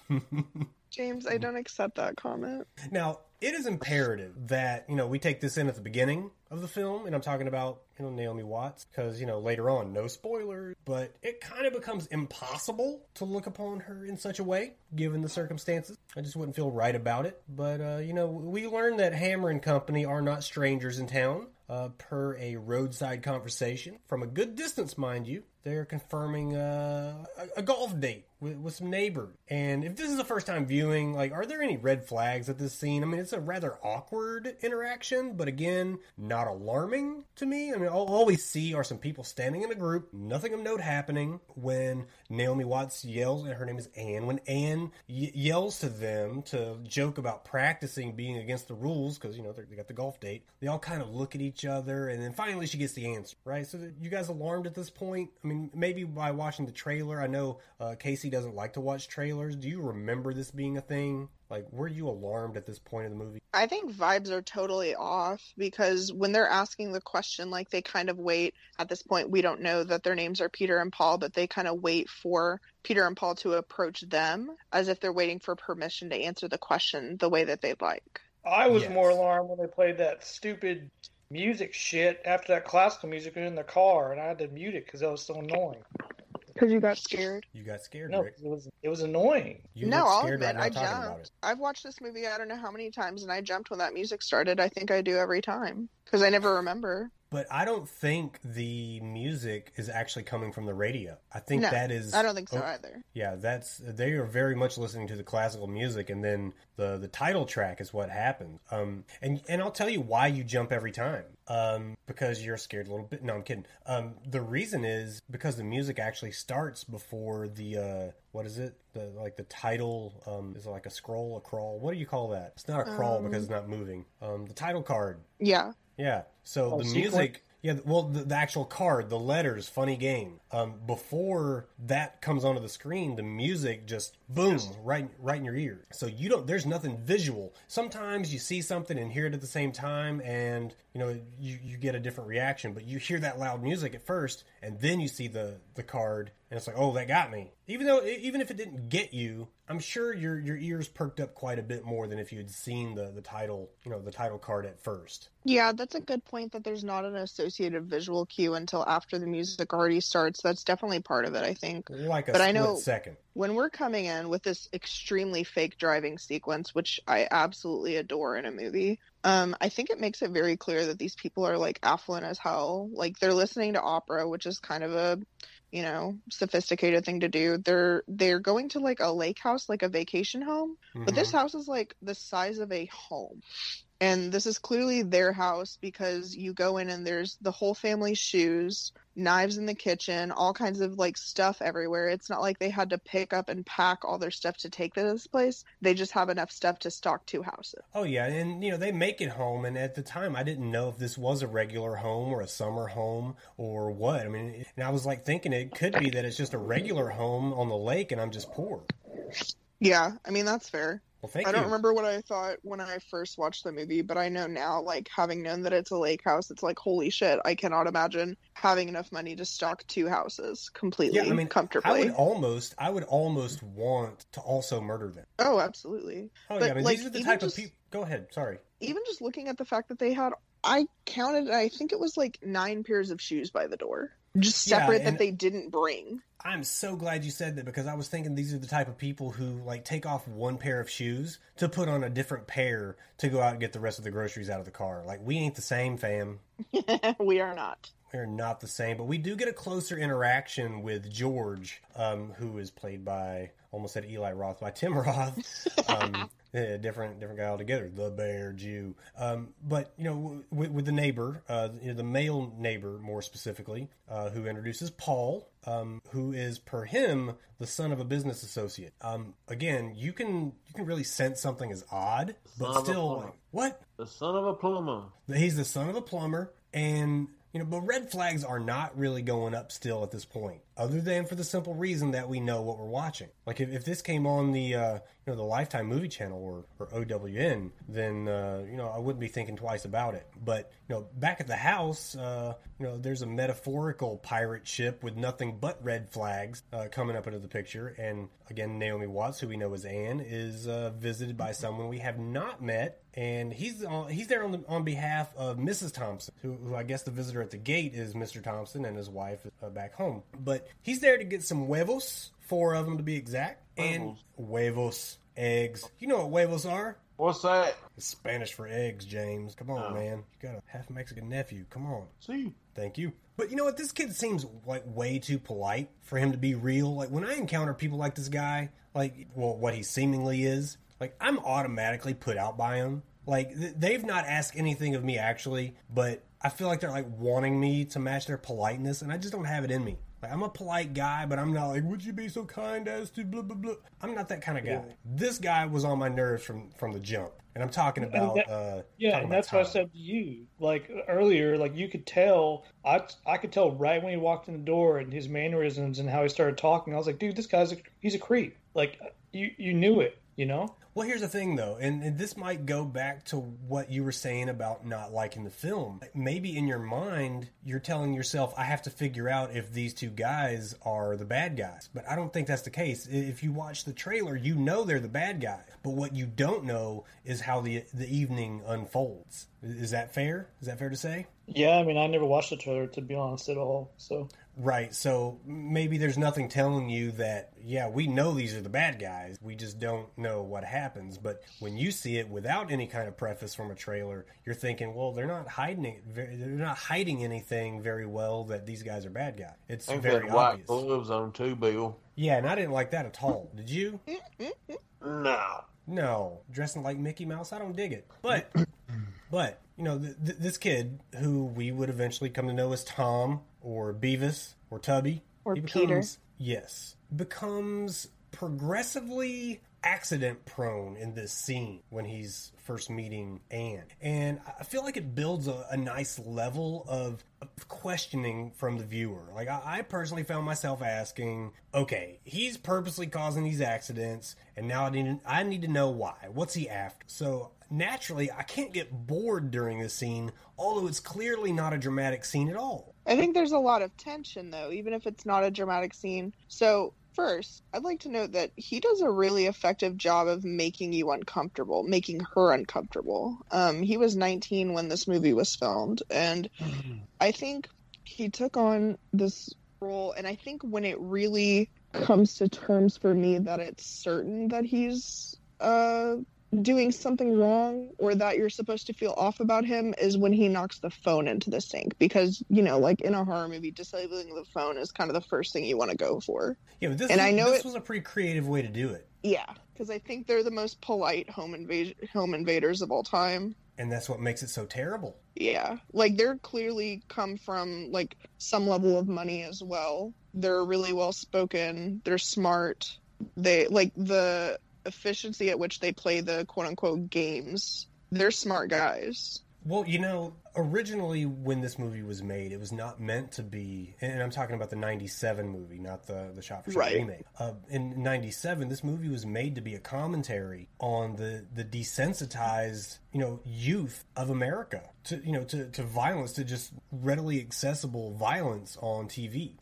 James, I don't accept that comment. Now, it is imperative that, you know, we take this in at the beginning of the film, and I'm talking about, you know, Naomi Watts, because, you know, later on, no spoilers, but it kind of becomes impossible to look upon her in such a way, given the circumstances. I just wouldn't feel right about it. But, uh, you know, we learned that Hammer and Company are not strangers in town. Uh, per a roadside conversation from a good distance, mind you, they're confirming uh, a, a golf date with, with some neighbors. And if this is the first time viewing, like, are there any red flags at this scene? I mean, it's a rather awkward interaction, but again, not alarming to me. I mean, all, all we see are some people standing in a group, nothing of note happening. When Naomi Watts yells, and her name is Anne, when Anne y- yells to them to joke about practicing being against the rules, because, you know, they got the golf date, they all kind of look at each other, and then finally she gets the answer, right? So, you guys alarmed at this point? I mean, maybe by watching the trailer, I know uh, Casey doesn't like to watch trailers. Do you remember this being a thing? Like, were you alarmed at this point of the movie? I think vibes are totally off because when they're asking the question, like they kind of wait. At this point, we don't know that their names are Peter and Paul, but they kind of wait for Peter and Paul to approach them as if they're waiting for permission to answer the question the way that they'd like. I was Yes. more alarmed when they played that stupid music shit after that classical music in the car, and I had to mute it because that was so annoying. Because you got scared. You got scared, No, Rick. it was it was annoying. You no, I'll scared admit, right I talking about jumped. it. I've watched this movie I don't know how many times, and I jumped when that music started. I think I do every time because I never remember. But I don't think the music is actually coming from the radio. I think No, that is. I don't think so oh, either. Yeah, that's they are very much listening to the classical music, and then the the title track is what happens. Um, and and I'll tell you why you jump every time. Um, because you're scared a little bit. No, I'm kidding. Um, the reason is because the music actually starts before the uh, what is it? The like the title um is it like a scroll, a crawl. What do you call that? It's not a crawl Um, because it's not moving. Um, the title card. Yeah. Yeah. So Oh, the sequence? music, yeah. Well, the, the actual card, the letters, funny game. Um, before that comes onto the screen, the music just boom right right in your ear. So you don't. There's nothing visual. Sometimes you see something and hear it at the same time, and you know you you get a different reaction. But you hear that loud music at first, and then you see the the card, and it's like, oh, that got me. Even though even if it didn't get you, I'm sure your your ears perked up quite a bit more than if you had seen the the title, you know, the title card at first. Yeah, that's a good point that there's not an associated visual cue until after the music already starts. That's definitely part of it, I think. Like a But I split know- second. When we're coming in with this extremely fake driving sequence, which I absolutely adore in a movie, um, I think it makes it very clear that these people are like affluent as hell. Like they're listening to opera, which is kind of a you know sophisticated thing to do. They're they're going to like a lake house like a vacation home but this mm-hmm. house is like the size of a home and this is clearly their house because you go in and there's the whole family's shoes knives in the kitchen all kinds of like stuff everywhere. It's not like they had to pick up and pack all their stuff to take to this place. They just have enough stuff to stock two houses. Oh yeah, and you know they make it home, and at the time I didn't know if this was a regular home or a summer home or what. I mean, and I was like thinking it could be that it's just a regular home on the lake, and I'm just poor. yeah. I mean that's fair Well, thank I you. don't remember what I thought when I first watched the movie, but I know now, like having known that it's a lake house, it's like holy shit! I cannot imagine having enough money to stock two houses completely Yeah, I mean, I would almost, I would almost want to also murder them. Oh, absolutely. Oh But, yeah, I mean, like, these are the type just- of people. Go ahead. Sorry. Even just looking at the fact that they had, I counted, I think it was like nine pairs of shoes by the door, just separate and- that they didn't bring. I'm so glad you said that because I was thinking these are the type of people who like take off one pair of shoes to put on a different pair to go out and get the rest of the groceries out of the car. Like we ain't the same, fam. we are not. We're not the same, but we do get a closer interaction with George, um, who is played by almost said Eli Roth by Tim Roth. Um, yeah, different different guy altogether, the Bear Jew. Um, but you know, with, with the neighbor, uh, you know, the male neighbor more specifically, uh, who introduces Paul, um, who is per him the son of a business associate. Um, again, you can you can really sense something is odd, but still, like, what? The son of a plumber. He's the son of a plumber, and you know, but red flags are not really going up still at this point, other than for the simple reason that we know what we're watching. Like if, if this came on the uh, you know the Lifetime Movie Channel or, or OWN, then uh, you know I wouldn't be thinking twice about it. But you know, back at the house, uh, you know, there's a metaphorical pirate ship with nothing but red flags uh, coming up into the picture, and again, Naomi Watts, who we know as Anne, is uh, visited by someone we have not met and he's on, he's there on the, on behalf of Mrs. Thompson, who, who I guess the visitor at the gate is Mr. Thompson and his wife uh, back home. But he's there to get some huevos, four of them to be exact, and huevos, eggs. You know what huevos are? What's that? It's Spanish for eggs, James. Come on, Oh. man. You got a half Mexican nephew. Come on. See, Thank you. But you know what? This kid seems like way too polite for him to be real. Like when I encounter people like this guy, like well, what he seemingly is, like I'm automatically put out by him. Like th- they've not asked anything of me actually, but I feel like they're like wanting me to match their politeness, and I just don't have it in me. Like I'm a polite guy, but I'm not like, would you be so kind as to blah blah blah. I'm not that kind of guy. This guy was on my nerves from from the jump, and I'm talking about that- uh, Yeah, talking and about that's what I said to you. Like earlier, like you could tell. I I could tell right when he walked in the door and his mannerisms and how he started talking. I was like, dude, this guy's a, he's a creep. Like you you knew it, you know. Well, here's the thing, though, and, this might go back to what you were saying about not liking the film. Maybe in your mind, you're telling yourself, I have to figure out if these two guys are the bad guys. But I don't think that's the case. If you watch the trailer, you know they're the bad guy. But what you don't know is how the the evening unfolds. Is that fair? Is that fair to say? Yeah, I mean, I never watched the trailer to be honest at all. So Right. So maybe there's nothing telling you that, yeah, we know these are the bad guys. We just don't know what happens. But when you see it without any kind of preface from a trailer, you're thinking, well, they're not hiding it. They're not hiding anything very well that these guys are bad guys. It's think very white obvious. gloves on too, Bill. Yeah, and I didn't like that at all. Did you? No. No, dressing like Mickey Mouse, I don't dig it. But, but you know, th- th- this kid who we would eventually come to know as Tom or Beavis or Tubby Or he Peter. yes, becomes progressively accident prone in this scene when he's first meeting Anne. And I feel like it builds a, a nice level of, of questioning from the viewer. Like, I, I personally found myself asking, okay, he's purposely causing these accidents, and now I need, I need to know why. What's he after? So, naturally, I can't get bored during this scene, although it's clearly not a dramatic scene at all. I think there's a lot of tension though, even if it's not a dramatic scene. So first, I'd like to note that he does a really effective job of making you uncomfortable, making her uncomfortable. Um, he was 19 when this movie was filmed, and I think he took on this role, and I think when it really comes to terms for me that it's certain that he's uh doing something wrong or that you're supposed to feel off about him is when he knocks the phone into the sink because you know like in a horror movie disabling the phone is kind of the first thing you want to go for. Yeah, but this, And was, I know this it- was a pretty creative way to do it. yeah because i think they're the most polite home invasion home invaders of all time. And that's what makes it so terrible. yeah like they're clearly come from like some level of money as well. They're really well spoken they're smart. They like the efficiency at which they play the quote unquote games they're smart guys Well, you know, originally when this movie was made, it was not meant to be, and I'm talking about the '97 movie, not the the shot for shot Right. remake. Uh, in '97, this movie was made to be a commentary on the the desensitized, you know, youth of America to you know to to violence, to just readily accessible violence on TV.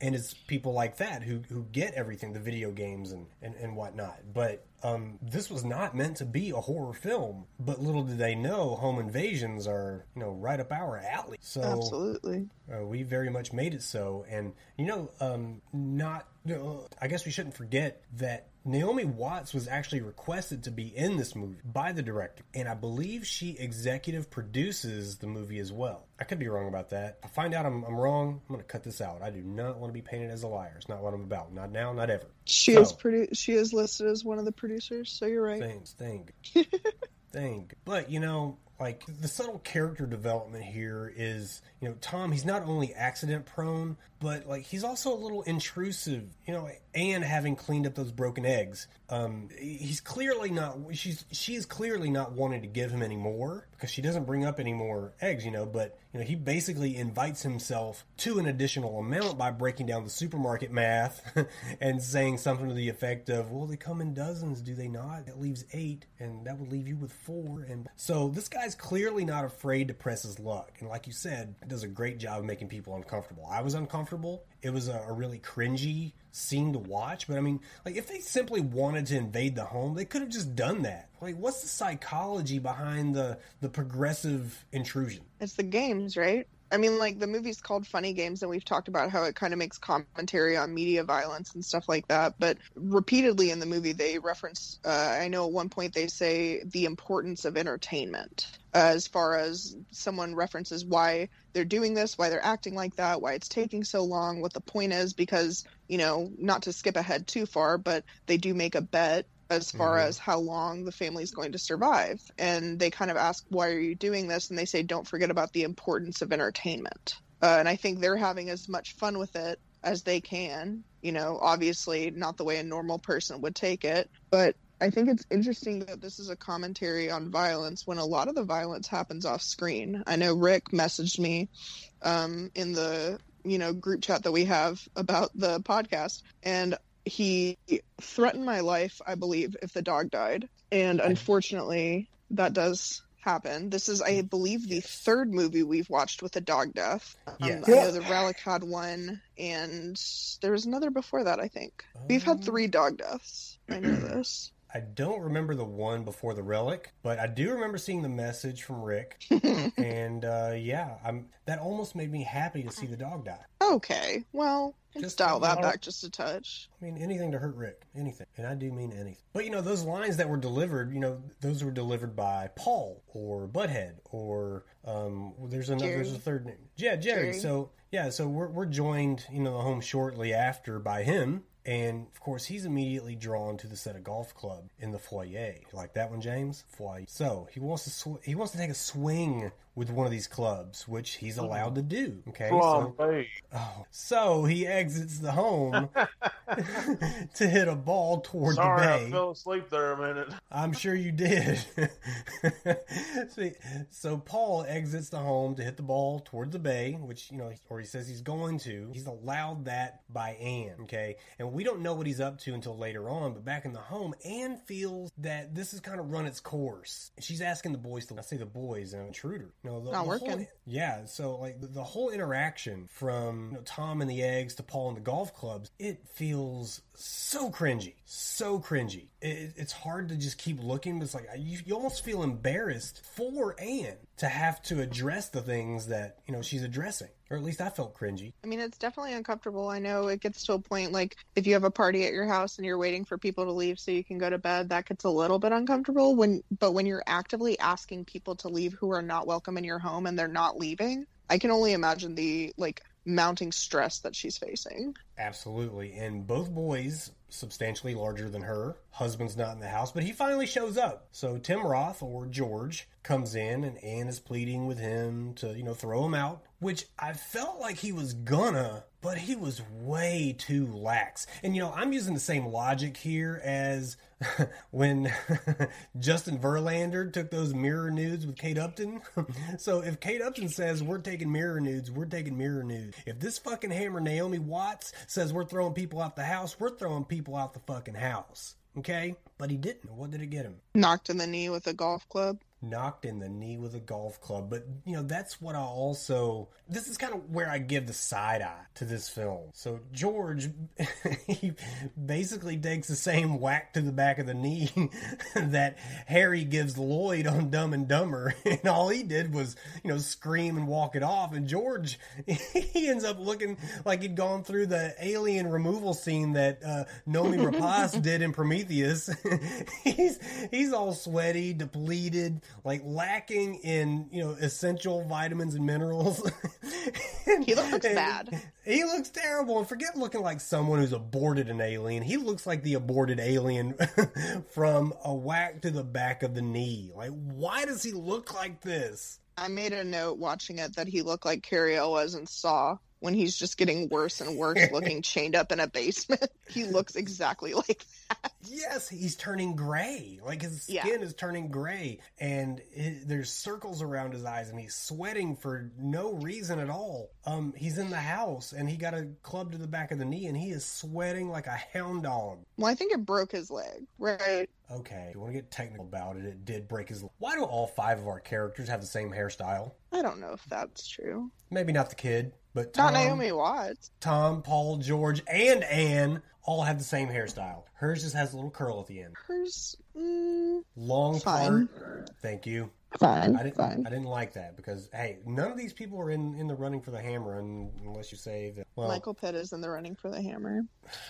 And it's people like that who, who get everything, the video games and, and, and whatnot. But um, this was not meant to be a horror film. But little did they know, home invasions are you know right up our alley. So Absolutely. uh, we very much made it so. And you know, um, not. You know, I guess we shouldn't forget that Naomi Watts was actually requested to be in this movie by the director, and I believe she executive produces the movie as well. I could be wrong about that. I find out I'm, I'm wrong, I'm going to cut this out. I do not want to be painted as a liar. It's not what I'm about. Not now, not ever. She So- is produ- She is listed as one of the producers, so you're right. Thanks, thank, thank. But you know, like the subtle character development here is, you know, Tom. He's not only accident prone, but like he's also a little intrusive. You know, and having cleaned up those broken eggs, um, he's clearly not. She's she is clearly not wanting to give him any more because she doesn't bring up any more eggs. You know, but you know he basically invites himself to an additional amount by breaking down the supermarket math and saying something to the effect of, "Well, they come in dozens, do they not? That leaves eight, and that would leave you with four. And so this guy's clearly not afraid to press his luck, and like you said, does a great job of making people uncomfortable. I was uncomfortable. It was a, a really cringy scene to watch, but I mean, like if they simply wanted to invade the home, they could have just done that. Like, what's the psychology behind the the progressive intrusion? It's the games, right? I mean, like the movie's called Funny Games, and we've talked about how it kind of makes commentary on media violence and stuff like that. But repeatedly in the movie, they reference. Uh, I know at one point they say the importance of entertainment, as far as someone references why they're doing this, why they're acting like that, why it's taking so long, what the point is. Because you know, not to skip ahead too far, but they do make a bet as far Mhm. as how long the family's going to survive. And they kind of ask, why are you doing this? And they say, don't forget about the importance of entertainment. Uh, and I think they're having as much fun with it as they can. You know, obviously not the way a normal person would take it, but I think it's interesting that this is a commentary on violence when a lot of the violence happens off screen. I know Rick messaged me um, in the you know group chat that we have about the podcast, and he threatened my life, I believe, if the dog died. And unfortunately, that does happen. This is, I believe, the third movie we've watched with a dog death. Um, Yes. I know the Relic had one, and there was another before that, I think. We've had Um, three dog deaths. I know this. I don't remember the one before the relic, but I do remember seeing the message from Rick, and uh, yeah, I'm that almost made me happy to see the dog die. okay, well, Just- dial that back just a touch. I mean, anything to hurt Rick, anything, and I do mean anything. But you know, those lines that were delivered, you know, those were delivered by Paul or Butthead or um, there's another, there's a third name, yeah, Jerry. Jerry. So yeah, so we're we're joined, you know, the home shortly after by him. And of course, he's immediately drawn to the set of golf club in the foyer. Like that one, James? Foyer. So he wants to sw- he wants to take a swing with one of these clubs, which he's oh. allowed to do. Okay, so Oh, so he exits the home to hit a ball toward Sorry, the I bay. fell asleep there a minute. I'm sure you did. See, so Paul exits the home to hit the ball toward the bay, which you know, or he says he's going to. He's allowed that by Anne. Okay, and we don't know what he's up to until later on. But back in the home, Anne feels that this has kind of run its course. She's asking the boys to. I say the boys, an intruder. Know, the, Not the whole- working. yeah, so like the, the whole interaction from you know, Tom and the eggs to Paul and the golf clubs, it feels so cringy, so cringy. It, it's hard to just keep looking. But it's like you, you almost feel embarrassed for Anne to have to address the things that you know she's addressing, or at least I felt cringy. I mean, it's definitely uncomfortable. I know it gets to a point like if you have a party at your house and you're waiting for people to leave so you can go to bed, that gets a little bit uncomfortable. When but when you're actively asking people to leave who are not welcome in your home and they're not leaving, I can only imagine the like mounting stress that she's facing. Absolutely. And both boys substantially larger than her. Husband's not in the house, but he finally shows up. So Tim Roth or George comes in and Anne is pleading with him to, you know, throw him out, which I felt like he was gonna, but he was way too lax. And you know, I'm using the same logic here as when Justin Verlander took those mirror nudes with Kate Upton. so if Kate Upton says we're taking mirror nudes, we're taking mirror nudes. If this fucking hammer Naomi Watts says we're throwing people out the house, we're throwing people out the fucking house. Okay? But he didn't. What did it get him? Knocked in the knee with a golf club. Knocked in the knee with a golf club. But, you know, that's what I also. This is kind of where I give the side eye to this film. So, George, he basically takes the same whack to the back of the knee that Harry gives Lloyd on Dumb and Dumber. And all he did was, you know, scream and walk it off. And George, he ends up looking like he'd gone through the alien removal scene that uh, Noomi Rapace did in Prometheus. he's, he's all sweaty, depleted like lacking in you know essential vitamins and minerals. He looks And bad. He looks terrible. And forget looking like someone who's aborted an alien. He looks like the aborted alien from a whack to the back of the knee. Like, why does he look like this? I made a note watching it that he looked like Cary Elwes in Saw when he's just getting worse and worse looking chained up in a basement. He looks exactly like that. Yes, he's turning gray. Like his Yeah. skin is turning gray, and there's circles around his eyes, and he's sweating for no reason at all. Um, he's in the house, and he got a club to the back of the knee, and he is sweating like a hound dog. Well, I think it broke his leg, right? Okay, you want to get technical about it, it did break his. Why do all five of our characters have the same hairstyle? I don't know if that's true. Maybe not the kid, but Tom, Not Naomi Watts. Tom, Paul, George, and Anne all have the same hairstyle. Hers just has a little curl at the end. Hers, mm, Long Fine. part. Thank you. fine, I didn't. fine. I didn't like that because hey, none of these people are in in the running for the hammer, unless you say that. Well, Michael Pitt is in the running for the hammer.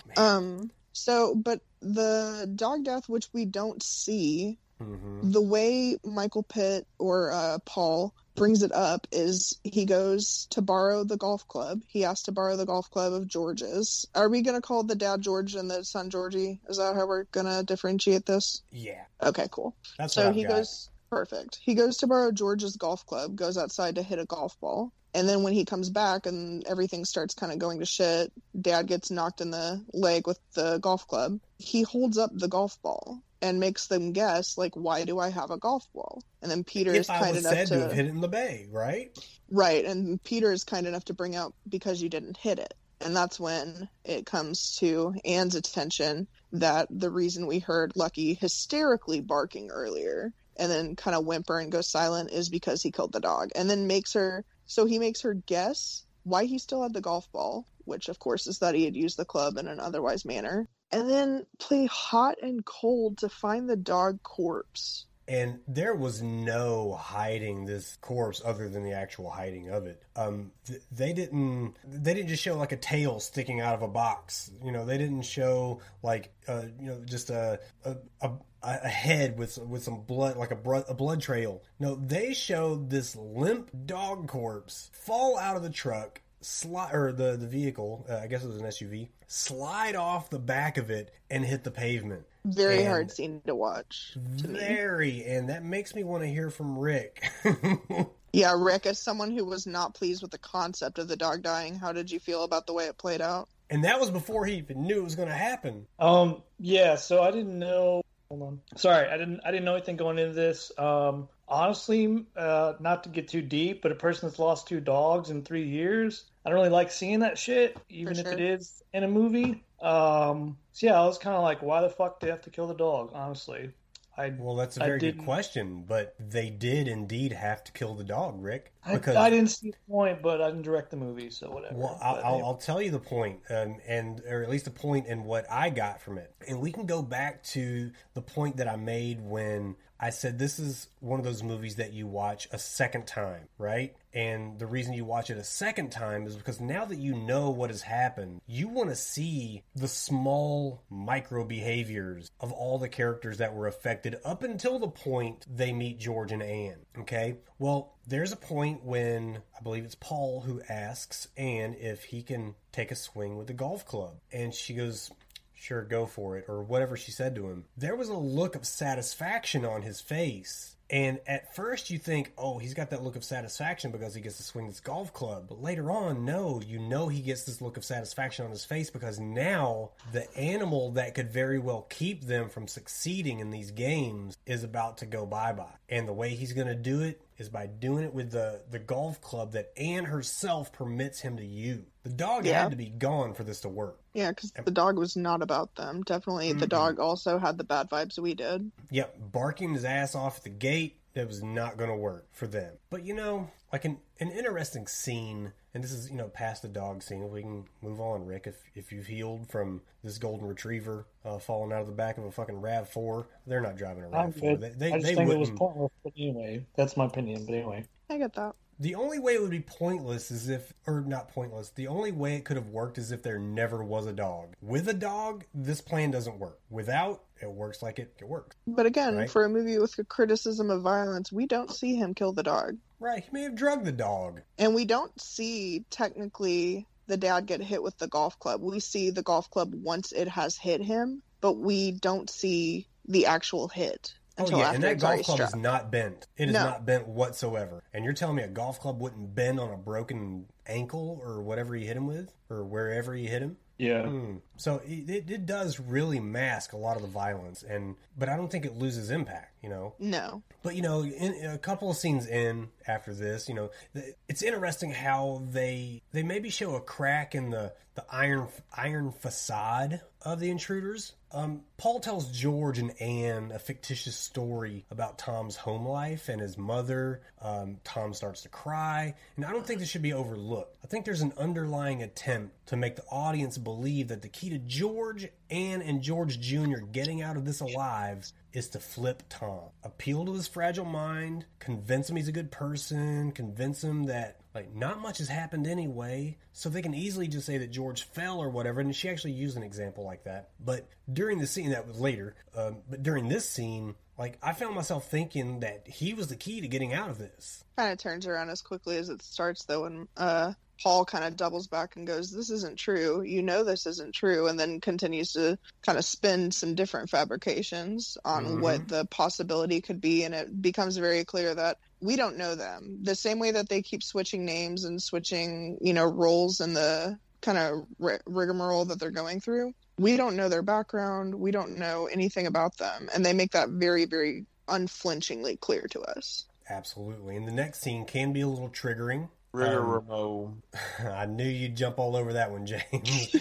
man. Um. So, but the dog death, which we don't see, Mhm. the way Michael Pitt or uh, Paul brings it up is he goes to borrow the golf club. He asks to borrow the golf club of George's. Are we going to call the dad George and the son Georgie? Is that how we're going to differentiate this? yeah, Okay, cool. that's so he got. goes perfect. He goes to borrow George's golf club, goes outside to hit a golf ball. And then when he comes back and everything starts kind of going to shit, dad gets knocked in the leg with the golf club. He holds up the golf ball and makes them guess, like, why do I have a golf ball? And then Peter is If I kind enough said to, to have hit it in the bay, right? right, and Peter is kind enough to bring out because you didn't hit it. And that's when it comes to Anne's attention that the reason we heard Lucky hysterically barking earlier and then kind of whimper and go silent is because he killed the dog. And then makes her so he makes her guess why he still had the golf ball, which of course is that he had used the club in an otherwise manner. And then play hot and cold to find the dog corpse. And there was no hiding this corpse other than the actual hiding of it. Um, th- they didn't. They didn't just show like a tail sticking out of a box. You know, they didn't show like uh, you know just a a, a a head with with some blood like a, bro- a blood trail. No, they showed this limp dog corpse fall out of the truck. Slide or the the vehicle, uh, I guess it was an SUV, slide off the back of it and hit the pavement. Very And- hard scene to watch to me. Very, and that makes me want to hear from Rick. Yeah, Rick, as someone who was not pleased with the concept of the dog dying, how did you feel about the way it played out? and that was before he even knew it was going to happen. Um, yeah, so I didn't know. Hold on. Sorry, I didn't. I didn't know anything going into this. Um, honestly, uh, not to get too deep, but a person that's lost two dogs in three years, I don't really like seeing that shit, even For if it is in a movie. Um, so yeah, I was kind of like, why the fuck do they have to kill the dog? Honestly, I Well, that's a very good question, but they did indeed have to kill the dog, Rick. I, Because I didn't see the point, but I didn't direct the movie, so whatever. Well, I'll, But, I'll, tell you the point, um, and or at least the point in what I got from it, and we can go back to the point that I made when I said this is one of those movies that you watch a second time, right? And the reason you watch it a second time is because now that you know what has happened, you want to see the small micro behaviors of all the characters that were affected up until the point they meet George and Anne. Okay? Well, there's a point when I believe it's Paul who asks Anne if he can take a swing with the golf club. And she goes, sure, go for it, or whatever she said to him, there was a look of satisfaction on his face. And at first you think, oh, he's got that look of satisfaction because he gets to swing this golf club. But later on, no, you know he gets this look of satisfaction on his face because now the animal that could very well keep them from succeeding in these games is about to go bye bye. And the way he's going to do it is by doing it with the, the golf club that Anne herself permits him to use. The dog Yeah. had to be gone for this to work. Yeah, because the dog was not about them. Definitely, the Mm-mm. dog also had the bad vibes we did. Yep, barking his ass off at the gate, that was not going to work for them. But you know, like an, an interesting scene, and this is, you know, past the dog scene. If we can move on, Rick, if, if you've healed from this golden retriever uh, falling out of the back of a fucking RAV4, they're not driving a I'm RAV4. They, they, I just they think it was wouldn't. pointless. But anyway, that's my opinion. But anyway, I get that. The only way it would be pointless is if, or not pointless, the only way it could have worked is if there never was a dog. With a dog, this plan doesn't work. Without, it works like it, it works. But again, Right. for a movie with a criticism of violence, we don't see him kill the dog. Right, he may have drugged the dog. And we don't see technically the dad get hit with the golf club. We see the golf club once it has hit him, but we don't see the actual hit Oh yeah, after and that it's golf club struck. is not bent. It is No. not bent whatsoever. And you're telling me a golf club wouldn't bend on a broken ankle or whatever you hit him with, or wherever you hit him? yeah, Hmm. So it, it, it does really mask a lot of the violence, and but I don't think it loses impact. You know, No. but you know, in, a couple of scenes in after this, you know, th- it's interesting how they they maybe show a crack in the the iron iron facade of the intruders. Um, Paul tells George and Anne a fictitious story about Tom's home life and his mother. Um, Tom starts to cry, and I don't think this should be overlooked. I think there's an underlying attempt to make the audience believe that the key to George, Anne, and George Jr. getting out of this alive is to flip Tom, appeal to his fragile mind, convince him he's a good person, convince him that like not much has happened anyway, so they can easily just say that George fell or whatever. And she actually used an example like that. But during the scene, that was later. Um, but during this scene, like I found myself thinking that he was the key to getting out of this. Kind of turns around as quickly as it starts, though, and uh, Paul kind of doubles back and goes, This isn't true. You know this isn't true. And then continues to kind of spin some different fabrications on Mhm. what the possibility could be. And it becomes very clear that we don't know them. The same way that they keep switching names and switching, you know, roles in the kind of ri- rigmarole that they're going through. We don't know their background. We don't know anything about them. And they make that very, very unflinchingly clear to us. Absolutely. And the next scene can be a little triggering. Rigor Um, I knew you'd jump all over that one, James.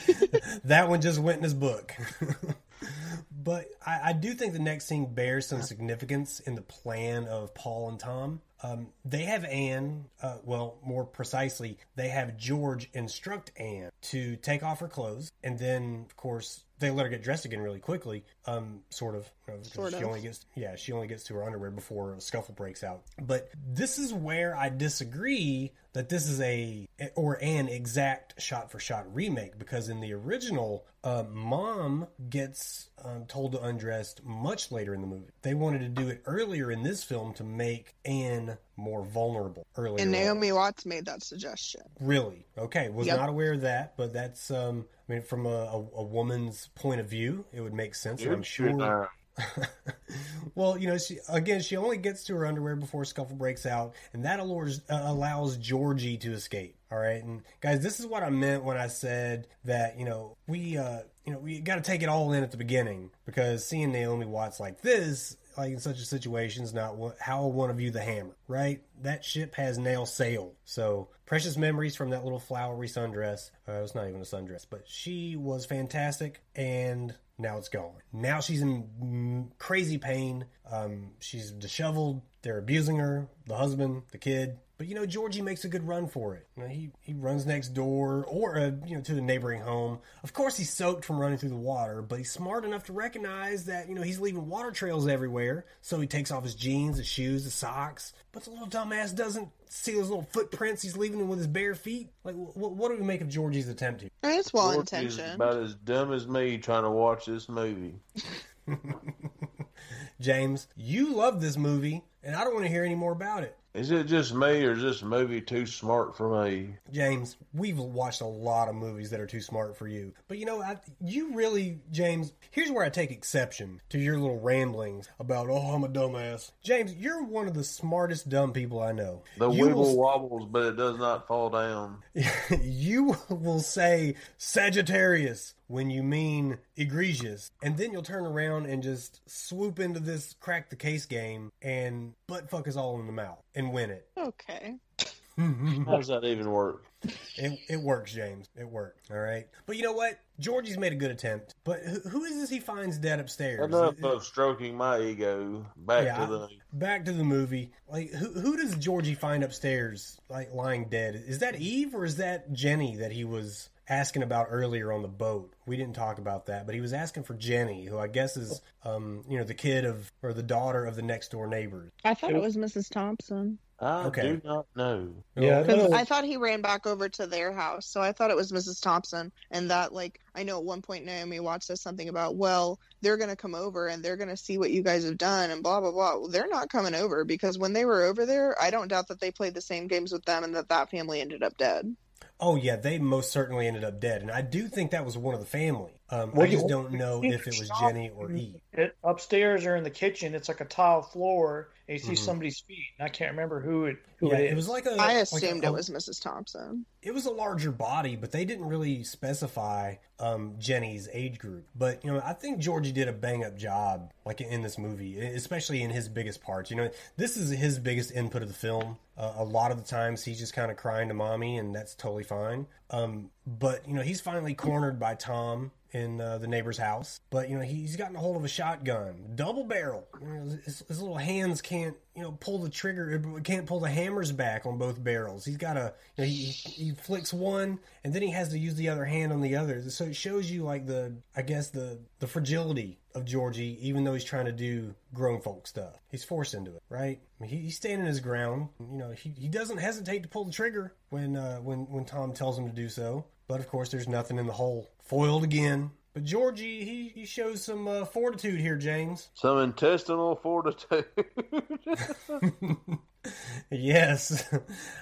that one just went in his book. but I, I do think the next scene bears some significance in the plan of Paul and Tom. Um, they have Anne, uh, well, more precisely, they have George instruct Anne to take off her clothes, and then, of course, they let her get dressed again really quickly. Um, sort of. you know, Sort she of. only gets, yeah, she only gets to her underwear before a scuffle breaks out. But this is where I disagree that this is a or an exact shot for shot remake because in the original, uh, mom gets um, told to undress much later in the movie. They wanted to do it earlier in this film to make Anne more vulnerable earlier. And on. Naomi Watts made that suggestion. Really? Okay. Was Yep. not aware of that, but that's um I mean from a, a, a woman's point of view, it would make sense. I'm sure well, you know, she again, she only gets to her underwear before scuffle breaks out, and that allures, uh, allows Georgie to escape. All right, and guys, this is what I meant when I said that you know we uh you know we got to take it all in at the beginning because seeing Naomi Watts like this, like in such a situation, is not what, how I want to view the hammer. Right, that ship has now sailed. So precious memories from that little flowery sundress. Uh, was not even a sundress, but she was fantastic and now it's gone. Now she's in crazy pain. Um, she's disheveled. They're abusing her, the husband, the kid. But you know, Georgie makes a good run for it. You know, he he runs next door or uh, you know to the neighboring home. Of course, he's soaked from running through the water, but he's smart enough to recognize that you know he's leaving water trails everywhere. So he takes off his jeans, his shoes, his socks. But the little dumbass doesn't see those little footprints he's leaving with his bare feet. Like, wh- what do we make of Georgie's attempt here? It's well George is intentioned. about as dumb as me trying to watch this movie. James, you love this movie, and I don't want to hear any more about it. Is it just me, or is this movie too smart for me? James, we've watched a lot of movies that are too smart for you. But you know, I, you really, James, here's where I take exception to your little ramblings about, oh, I'm a dumbass. James, you're one of the smartest dumb people I know. The You wiggle will- wobbles, but it does not fall down. you will say Sagittarius when you mean egregious, and then you'll turn around and just swoop into this crack the case game and butt fuck us all in the mouth and win it. Okay. How does that even work? It, it works, James. It worked. All right. But you know what? Georgie's made a good attempt. But who, who is this he finds dead upstairs? Enough of stroking my ego. Back Yeah, to the. Back to the movie. Like, who, who does Georgie find upstairs, like lying dead? Is that Eve or is that Jenny that he was asking about earlier on the boat? We didn't talk about that, but he was asking for Jenny, who I guess is, um, you know, the kid of or the daughter of the next door neighbors. I thought it was Mrs. Thompson. I Okay. do not know. Yeah, Because no. I thought he ran back over to their house, so I thought it was Mrs. Thompson. And that, like, I know at one point Naomi Watts says something about, well, they're going to come over and they're going to see what you guys have done and blah, blah, blah. Well, they're not coming over because when they were over there, I don't doubt that they played the same games with them and that that family ended up dead. Oh yeah, they most certainly ended up dead, and I do think that was one of the family. Um, I just don't know if it was Jenny or Eve. It, upstairs or in the kitchen, it's like a tile floor, and you see Mhm. somebody's feet. And I can't remember who it who Yeah, it is. it was like a. I like assumed a- it was Mrs. Thompson. it was a larger body, but they didn't really specify um, Jenny's age group. But you know, I think Georgie did a bang up job, like in this movie, especially in his biggest parts. You know, this is his biggest input of the film. Uh, a lot of the times, he's just kind of crying to mommy, and that's totally fine. Um, but you know, he's finally cornered by Tom in uh, the neighbor's house. But you know, he's gotten a hold of a shotgun, double barrel. You know, his, his little hands can't, you know, pull the trigger, can't pull the hammers back on both barrels. He's got a, you know, he, he flicks one, and then he has to use the other hand on the other. So it shows you like the, I guess the the fragility of Georgie, even though he's trying to do grown folk stuff. He's forced into it, right? I mean, he, he's standing his ground. You know, he, he doesn't hesitate to pull the trigger when uh, when when Tom tells him to do so. But of course, there's nothing in the hole. Foiled again. But Georgie, he, he shows some uh, fortitude here, James. Some intestinal fortitude. yes,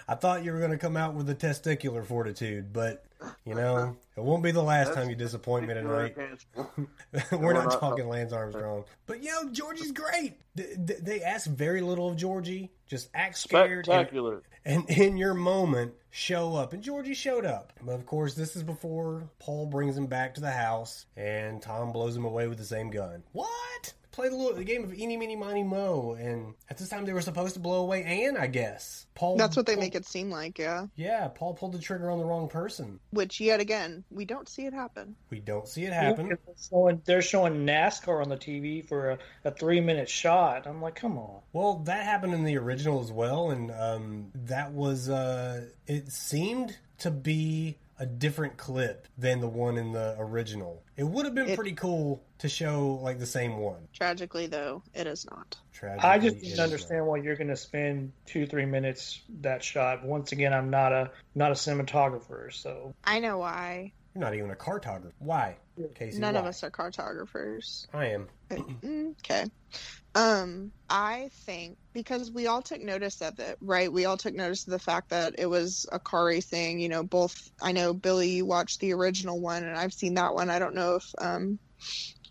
I thought you were going to come out with a testicular fortitude, but you know it won't be the last time you disappoint me tonight. We're We're not not- talking Lance Armstrong, but you know Georgie's great. Th- th- They ask very little of Georgie. Just act scared and, Spectacular. and in your moment show up. And Georgie showed up. But of course, this is before Paul brings him back to the house and Tom blows him away with the same gun. What? Played a little the game of Eeny Meeny Miny Mo, and at this time they were supposed to blow away Anne, I guess. Paul. That's what they pulled- make it seem like, yeah. Yeah, Paul pulled the trigger on the wrong person. Which, yet again, we don't see it happen. We don't see it happen. They're showing, they're showing NASCAR on the TV for a, a three minute shot. I'm like, come on. Well, that happened in the original as well, and um, that was uh, it seemed to be a different clip than the one in the original. It would have been It- pretty cool to show like the same one. Tragically, though, it is not. Tragically, I just it didn't is understand why you're going to spend two three minutes that shot. Once again, I'm not a not a cinematographer, so I know why. You're not even a cartographer. Why, Casey? None of us are cartographers. I am. Okay. Um, I think because we all took notice of it, right? We all took notice of the fact that it was a car racing. You know, both. I know Billy, you watched the original one, and I've seen that one. I don't know if um,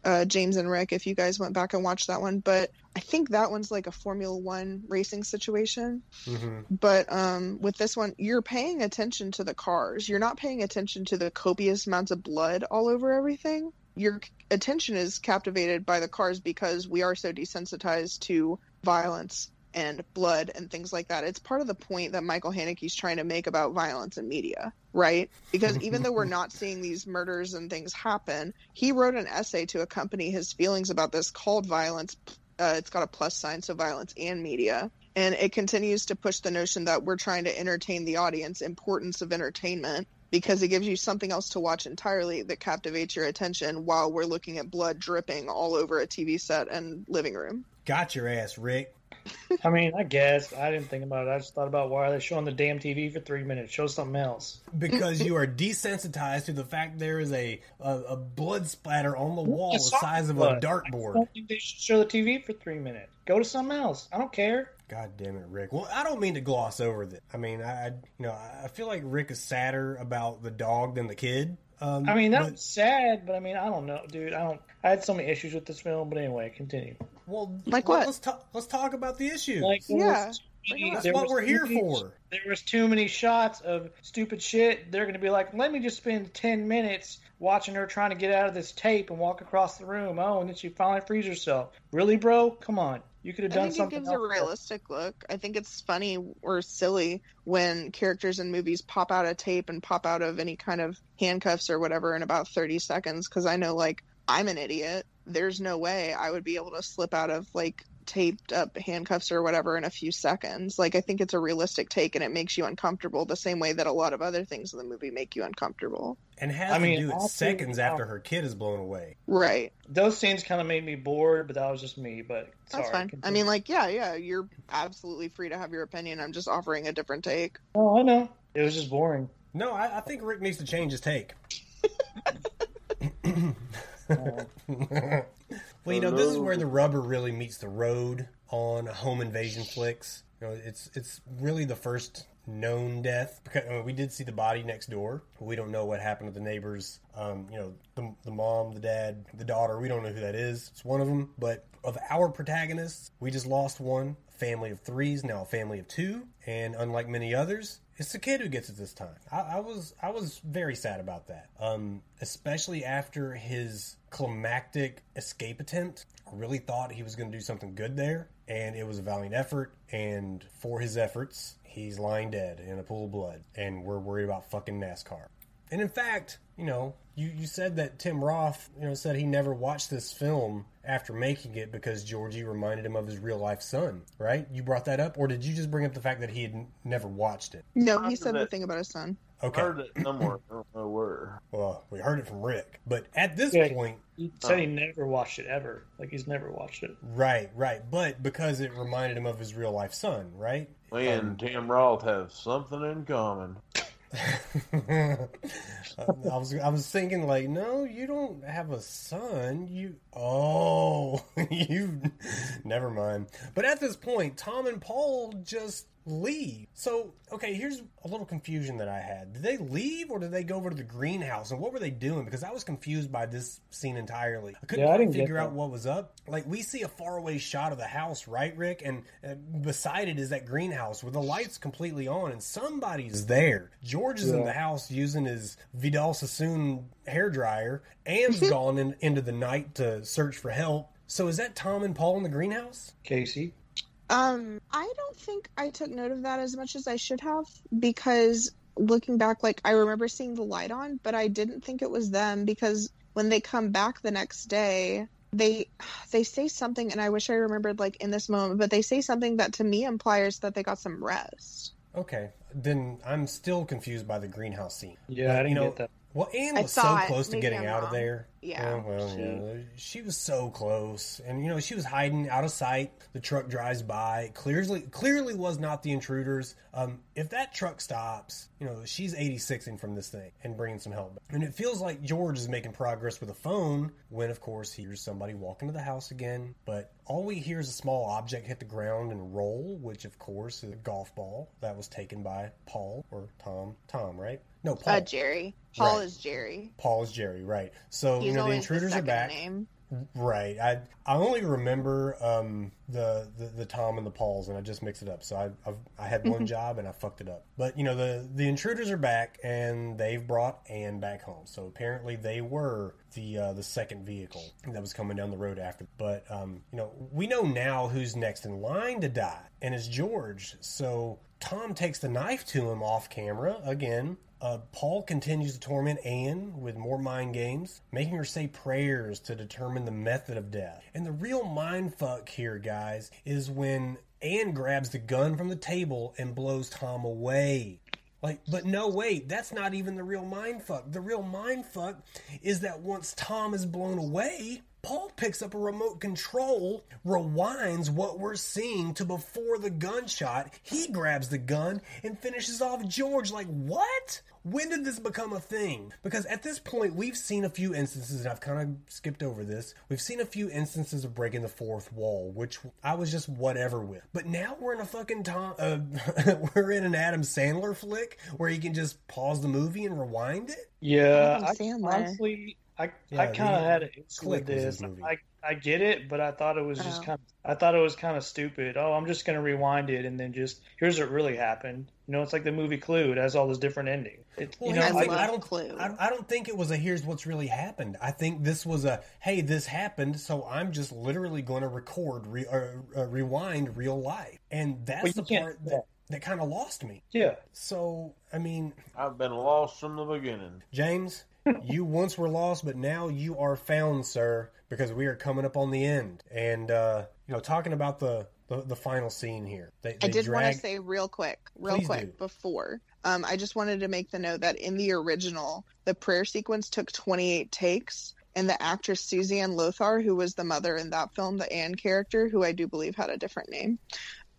uh, James and Rick, if you guys went back and watched that one, but I think that one's like a Formula One racing situation. hmm But um, with this one, you're paying attention to the cars. You're not paying attention to the copious amounts of blood all over everything. Your attention is captivated by the cars because we are so desensitized to violence and blood and things like that. It's part of the point that Michael Haneke's trying to make about violence in media, right? Because even though we're not seeing these murders and things happen, he wrote an essay to accompany his feelings about this called Violence. Uh, it's got a plus sign, so violence and media and it continues to push the notion that we're trying to entertain the audience importance of entertainment because it gives you something else to watch entirely that captivates your attention while we're looking at blood dripping all over a TV set and living room. Got your ass, Rick. I mean, I guess I didn't think about it. I just thought about why are they showing the damn TV for three minutes? Show something else. Because you are desensitized to the fact there is a a, a blood splatter on the wall the size of a But I dartboard. don't think they should show the TV for three minutes. Go to something else. I don't care. God damn it, Rick. Well, I don't mean to gloss over that. I mean, I, I you know, I feel like Rick is sadder about the dog than the kid. Um, I mean, but- that's sad, but I mean, I don't know, dude. I don't. I had so many issues with this film, but anyway, continue. Well, Like well, what? Let's talk. Let's talk about the issue. Like, Yeah. was many- That's there what we're here many- for. There was too many shots of stupid shit. They're gonna be like, let me just spend ten minutes watching her trying to get out of this tape and walk across the room. Oh, and then she finally frees herself. Really, bro? Come on. You could have done something. I done think it something gives a else. realistic look. I think it's funny or silly when characters in movies pop out of tape and pop out of any kind of handcuffs or whatever in about 30 seconds. Because I know, like, I'm an idiot. There's no way I would be able to slip out of, like, taped up handcuffs or whatever in a few seconds. Like, I think it's a realistic take and it makes you uncomfortable the same way that a lot of other things in the movie make you uncomfortable. and has I mean, to do it seconds after her kid is blown away. Right. Those scenes kind of made me bored, but that was just me. But sorry, That's fine. I mean, like, yeah, yeah, you're absolutely free to have your opinion. I'm just offering a different take. oh, I know. It was just boring. No, I, I think Rick needs to change his take. Well, you know, this is where the rubber really meets the road on home invasion flicks. You know, it's it's really the first known death because I mean, we did see the body next door. We don't know what happened to the neighbors. Um, you know, the, the mom, the dad, the daughter. We don't know who that is. It's one of them. But of our protagonists, we just lost one. Family of threes, now a family of two, and unlike many others, it's the kid who gets it this time. I, I was I was very sad about that, um, especially after his climactic escape attempt. I really thought he was going to do something good there, and it was a valiant effort. And for his efforts, he's lying dead in a pool of blood, and we're worried about fucking NASCAR. And in fact, you know, you, you said that Tim Roth, you know, said he never watched this film after making it because Georgie reminded him of his real life son, right? You brought that up, or did you just bring up the fact that he had n- never watched it? No, he said the thing about his son. Okay, Heard it somewhere. I don't know where. well, we heard it from Rick, but at this Yeah. point, he said he oh. never watched it ever. Like he's never watched it. right, right, but because it reminded him of his real life son, right? Me and Tim Roth have something in common. I was I was thinking like, no, you don't have a son. You oh, you never mind. But at this point, Tom and Paul just leave. So okay, here's a little confusion that I had. Did they leave or did they go over to the greenhouse? And what were they doing? Because I was confused by this scene entirely. I couldn't Yeah, I quite didn't get figure out what was up. Like we see a faraway shot of the house, right, Rick? And uh, beside it is that greenhouse with the lights completely on, and somebody's there. George is in the house using his Vidal Sassoon hair dryer. Anne's gone in, into the night to search for help. So is that Tom and Paul in the greenhouse? Casey. Um, I don't think I took note of that as much as I should have because looking back, like I remember seeing the light on, but I didn't think it was them because when they come back the next day, they they say something, and I wish I remembered like in this moment, but they say something that to me implies that they got some rest. Okay, then I'm still confused by the greenhouse scene. Yeah, But, I didn't you know, get that. Well, Anne was so close to getting I'm out of there. Yeah, Oh, well, she- yeah. She was so close, and you know she was hiding out of sight. The truck drives by. Clearly, clearly was not the intruders. Um, if that truck stops, you know she's 86ing from this thing and bringing some help. And it feels like George is making progress with a phone when, of course, he hears somebody walk into the house again. But all we hear is a small object hit the ground and roll, which of course is a golf ball that was taken by Paul or Tom. Tom, right? No, Paul. Uh, Jerry. Paul Right. is Jerry. Paul is Jerry, right? So He's you know the intruders the are back, Name. right? I I only remember um, the, the the Tom and the Pauls, and I just mixed it up. So I I've, I had one job and I fucked it up. But you know the the intruders are back, and they've brought Anne back home. So apparently they were the uh, the second vehicle that was coming down the road after. But um, you know we know now who's next in line to die, and it's George. So Tom takes the knife to him off camera again. Uh, Paul continues to torment Anne with more mind games, making her say prayers to determine the method of death. And the real mind fuck here, guys, is when Anne grabs the gun from the table and blows Tom away. Like, but no, wait, that's not even the real mind fuck. The real mind fuck is that once Tom is blown away, Paul picks up a remote control, rewinds what we're seeing to before the gunshot. He grabs the gun and finishes off George. Like, what? When did this become a thing? Because at this point, we've seen a few instances, and I've kind of skipped over this. We've seen a few instances of breaking the fourth wall, which I was just whatever with. But now we're in a fucking Tom, uh, we're in an Adam Sandler flick where you can just pause the movie and rewind it. Yeah, Adam I, Sandler. honestly, I Yeah, I kind of had an issue with was this. I I get it, but I thought it was just Oh. kind of I thought it was kind of stupid. Oh, I'm just gonna rewind it and then just here's what really happened. You know, it's like the movie Clue. It has all those different endings. It, Well, you know, here's I love I don't, Clue. I, I don't think it was a here's what's really happened. I think this was a hey, this happened, so I'm just literally going to record, re, uh, uh, rewind real life, and that's Well, the part that, that. that kind of lost me. yeah. So, I mean, I've been lost from the beginning. James, you once were lost, but now you are found, sir, because we are coming up on the end, and uh, you know, talking about the the, the final scene here. They, I they did want to say real quick, real Please quick do. before. Um, I just wanted to make the note that in the original, the prayer sequence took 28 takes, and the actress Susanne Lothar, who was the mother in that film, the Anne character, who I do believe had a different name,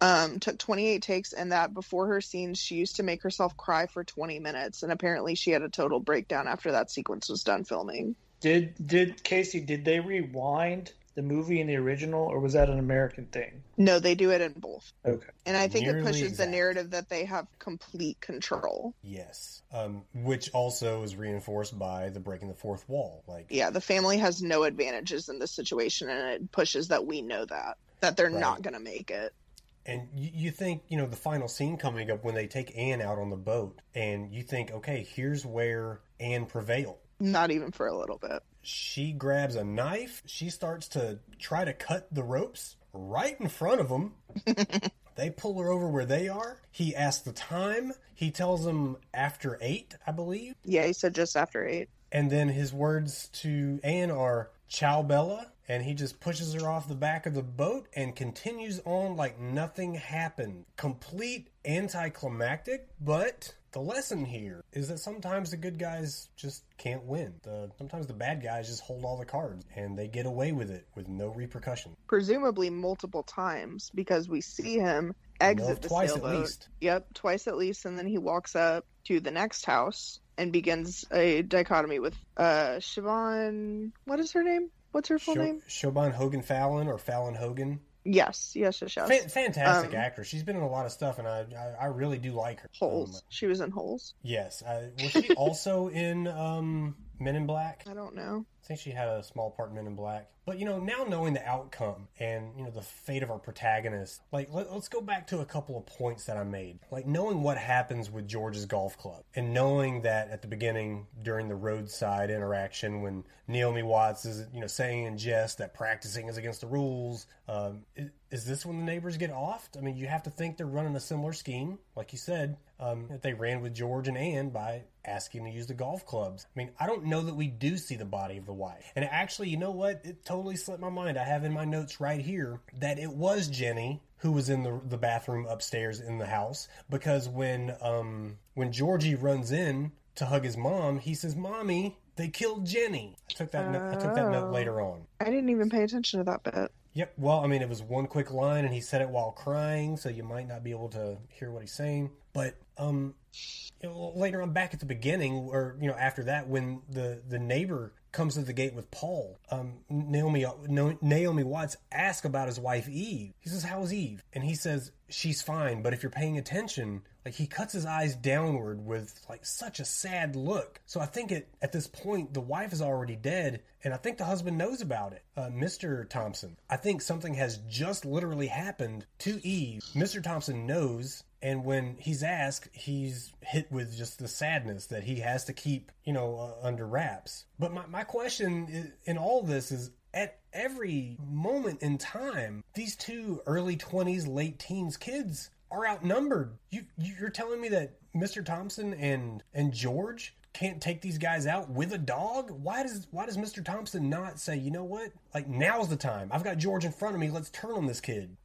um, took 28 takes, and that before her scenes, she used to make herself cry for 20 minutes, and apparently she had a total breakdown after that sequence was done filming. Did did Casey? Did they rewind the movie in the original, or was that an American thing? No, they do it in both. Okay. And I think it Nearly pushes the narrative that they have complete control. Yes, um, which also is reinforced by the breaking the fourth wall. Like, yeah, the family has no advantages in this situation, and it pushes that we know that that they're Right. not going to make it. And you, you think, you know, the final scene coming up when they take Anne out on the boat, and you think, okay, here's where Anne prevailed. Not even for a little bit. She grabs a knife. She starts to try to cut the ropes right in front of them. they pull her over where they are. He asks the time. He tells them after eight, I believe. Yeah, he said just after eight. And then his words to Anne are Ciao Bella. And he just pushes her off the back of the boat and continues on like nothing happened. Complete anticlimactic, but the lesson here is that sometimes the good guys just can't win. The, sometimes the bad guys just hold all the cards and they get away with it with no repercussion. Presumably multiple times because we see him exit No, the twice at sailboat. least. Yep, twice at least, and then he walks up to the next house and begins a dichotomy with uh Siobhan. What is her name? What's her full Sho- name? Siobhan Hogan Fallon or Fallon Hogan. Yes, yes, yes, yes. Fan- fantastic Um, actress. She's been in a lot of stuff, and I I, I really do like her. Holes. Um, she was in Holes. yes. I, was she also in um, Men in Black? I don't know. I think she had a small part in Men in Black. But you know, now knowing the outcome and you know the fate of our protagonist, like let, us go back to a couple of points that I made. Like knowing what happens with George's golf club, and knowing that at the beginning during the roadside interaction when Naomi Watts is you know saying in jest that practicing is against the rules. Um, is, is this when the neighbors get offed? I mean, you have to think they're running a similar scheme, like you said. Um, that they ran with George and Anne by asking to use the golf clubs. I mean, I don't know that we do see the body of the wife. And actually, you know what? It totally slipped my mind. I have in my notes right here that it was Jenny who was in the the bathroom upstairs in the house because when um when Georgie runs in to hug his mom, he says, "Mommy, they killed Jenny." I took that no- I took that note Oh. later on. I didn't even pay attention to that bit. Yep. Well, I mean, it was one quick line, and he said it while crying, so you might not be able to hear what he's saying. But um, you know, later on, back at the beginning, or you know, after that, when the the neighbor comes to the gate with Paul, um, Naomi Naomi Watts asks about his wife Eve. He says, "How is Eve?" And he says, "She's fine." But if you're paying attention, like he cuts his eyes downward with like such a sad look. So I think it at this point the wife is already dead, and I think the husband knows about it. Uh, Mr. Thompson, I think something has just literally happened to Eve. Mr. Thompson knows. And when he's asked, he's hit with just the sadness that he has to keep, you know, uh, under wraps. But my, my question i- in all this is at every moment in time, these two early 20s, late teens kids are outnumbered. You you're telling me that Mr. Thompson and and George can't take these guys out with a dog? Why does why does Mr. Thompson not say, "You know what? Like now's the time. I've got George in front of me. Let's turn on this kid."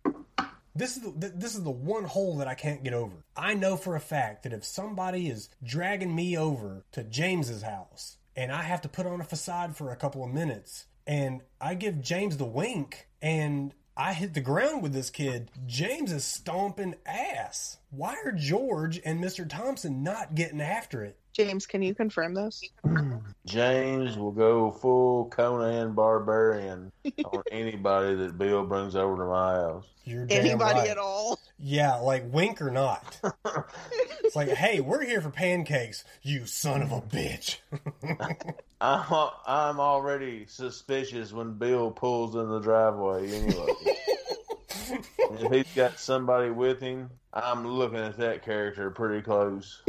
This is the, this is the one hole that I can't get over. I know for a fact that if somebody is dragging me over to James's house and I have to put on a facade for a couple of minutes and I give James the wink, and I hit the ground with this kid. James is stomping ass. Why are George and Mr. Thompson not getting after it? James, can you confirm this? James will go full Conan Barbarian on anybody that Bill brings over to my house. You're damn Anybody right. at all? Yeah, like wink or not. it's like, hey, we're here for pancakes, you son of a bitch. I'm, I'm already suspicious when Bill pulls in the driveway anyway. if he's got somebody with him, I'm looking at that character pretty close.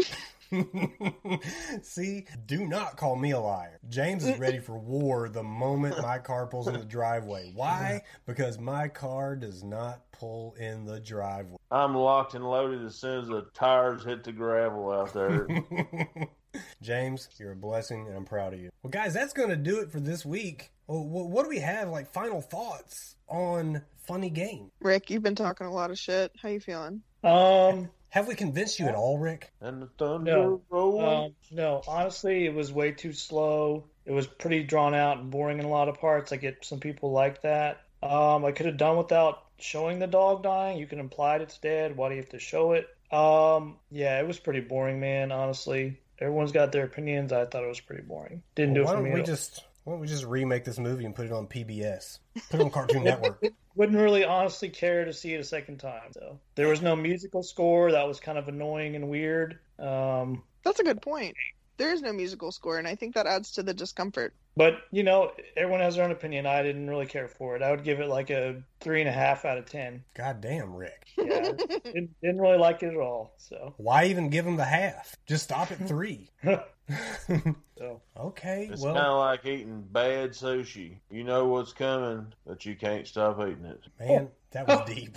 See, do not call me a liar. James is ready for war the moment my car pulls in the driveway. Why? Because my car does not pull in the driveway. I'm locked and loaded as soon as the tires hit the gravel out there. James, you're a blessing, and I'm proud of you. Well, guys, that's going to do it for this week. Well, what do we have? Like final thoughts on funny game? Rick, you've been talking a lot of shit. How you feeling? Um, Have we convinced you at all, Rick? and the thunder No. um, no, honestly, it was way too slow. It was pretty drawn out and boring in a lot of parts. I get some people like that. Um, I could have done without showing the dog dying. You can imply it's dead. Why do you have to show it? Um, yeah, it was pretty boring, man. Honestly, everyone's got their opinions. I thought it was pretty boring. Didn't Well, do why it for don't we all. just why don't we just remake this movie and put it on PBS? Put it on Cartoon Network. wouldn't really honestly care to see it a second time. So there was no musical score. That was kind of annoying and weird. Um, That's a good point. There is no musical score, and I think that adds to the discomfort. but you know, everyone has their own opinion. I didn't really care for it. I would give it like a three and a half out of ten. God damn, Rick. Yeah, didn't, didn't really like it at all. So, Why even give him the half? Just stop at three. so okay, It's well, kind of like eating bad sushi. You know what's coming, but you can't stop eating it. man, oh. that was deep.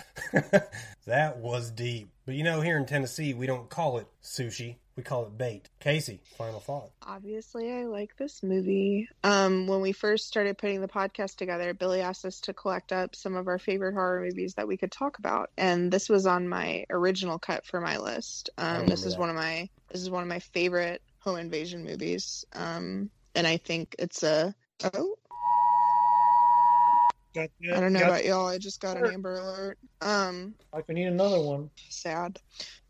that was deep. But you know, here in Tennessee, we don't call it sushi. We call it bait. Casey, final thought. Obviously, I like this movie. Um, when we first started putting the podcast together, Billy asked us to collect up some of our favorite horror movies that we could talk about, and this was on my original cut for my list. Um, this is that. one of my this is one of my favorite home invasion movies. Um, and I think it's a oh I don't know about y'all. I just got an Sure. Amber Alert. Um, like we need another one. sad,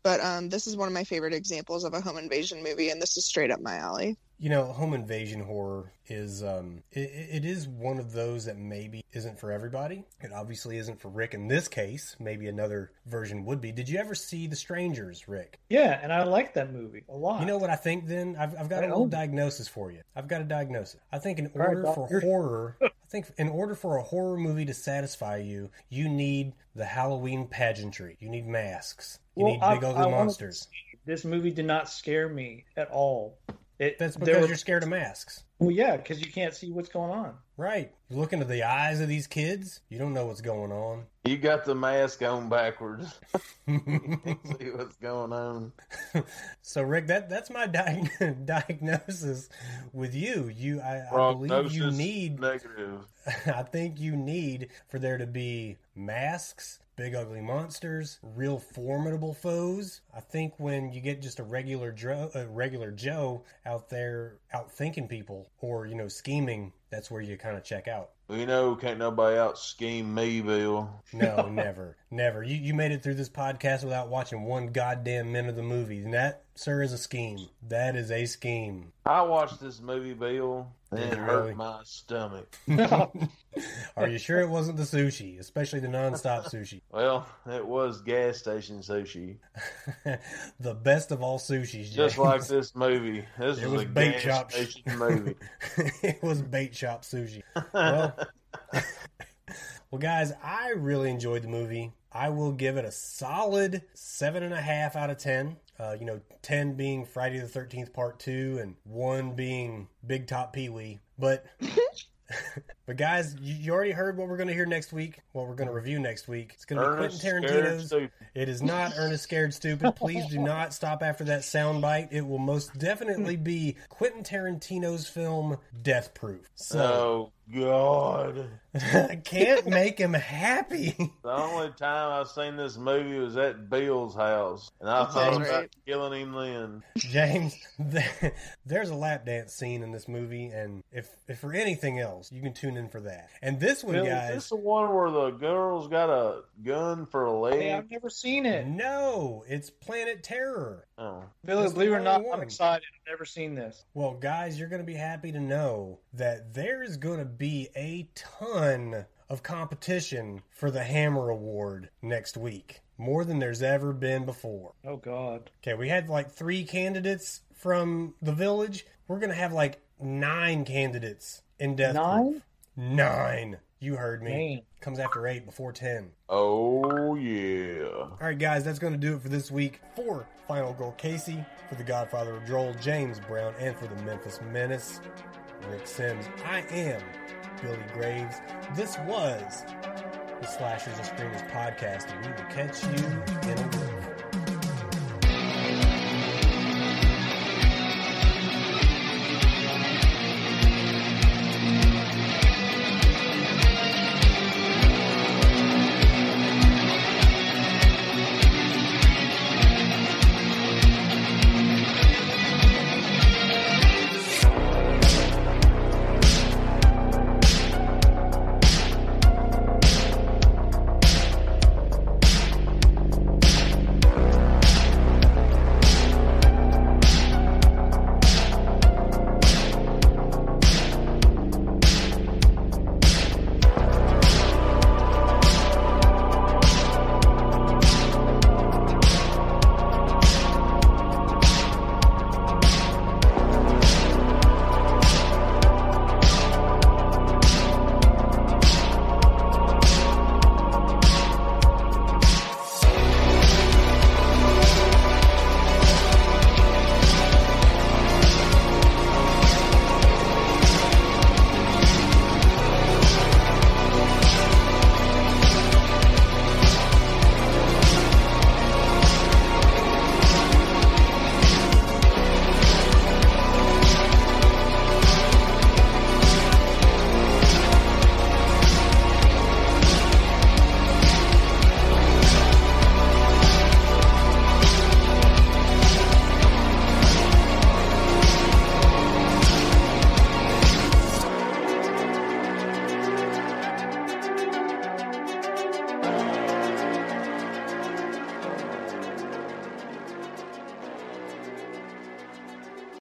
but um, this is one of my favorite examples of a home invasion movie, and this is straight up my alley. You know, home invasion horror is um it, it is one of those that maybe isn't for everybody. It obviously isn't for Rick in this case. Maybe another version would be. Did you ever see The Strangers, Rick? Yeah, and I like that movie a lot. You know what I think then? I've, I've got a I little know. diagnosis for you. I've got a diagnosis. I think in All right, order for horror, I think in order for a horror movie to satisfy you, you need the Halloween pageantry. You need masks. You Well, need I- big ugly I monsters. say, This movie did not scare me at all. It, That's because were- you're scared of masks. Well, yeah, because you can't see what's going on. Right. You look into the eyes of these kids, you don't know what's going on. You got the mask on backwards. See what's going on. so Rick, that that's my diag- diagnosis with you. You I, I believe you need negative. I think you need for there to be masks, big ugly monsters, real formidable foes. I think when you get just a regular Joe, a regular Joe out there out thinking people or you know scheming, that's where you kind of check out. You know, can't nobody out scheme me, Bill. No, never, never. You you made it through this podcast without watching one goddamn minute of the movie, and that, sir, is a scheme. That is a scheme. I watched this movie, Bill, it hurt really? my stomach. Are you sure it wasn't the sushi, especially the nonstop sushi? Well, it was gas station sushi. the best of all sushis, Just like this movie. This It is was a bait gas shop. station movie. it was bait shop sushi. Well, well, guys, I really enjoyed the movie. I will give it a solid seven and a half out of ten. Uh, you know, ten being Friday the Thirteenth Part Two, and one being Big Top Pee Wee. But, but guys, you, you already heard what we're going to hear next week. What we're going to review next week. It's going to be Ernest Quentin Tarantino's. It is not Ernest Scared Stupid. Please do not stop after that soundbite. It will most definitely be Quentin Tarantino's film Death Proof. So No, God. I can't make him happy. The only time I've seen this movie was at Bill's house, and I thought Sounds about killing him then. James, there's a lap dance scene in this movie, and if if for anything else, you can tune in for that. And this one, Bill, is guys, this the one where the girl's got a gun for a leg? Hey, I've never seen it. no, it's Planet Terror. Oh. Billy, That's believe it or not, only I'm excited. I've never seen this. Well, guys, you're going to be happy to know that there is going to be a ton of competition for the Hammer Award next week. More than there's ever been before. Oh God. Okay, we had like three candidates from the village. We're going to have like nine candidates in Death Nine? Proof. Nine. You heard me. Man. Comes after eight before ten. Oh, yeah. All right, guys, that's going to do it for this week. For Final Girl Casey, for the Godfather of Droll, James Brown, and for the Memphis Menace, Rick Sims. I am Billy Graves. This was the Slashers and Screamers podcast, and we will catch you in a week.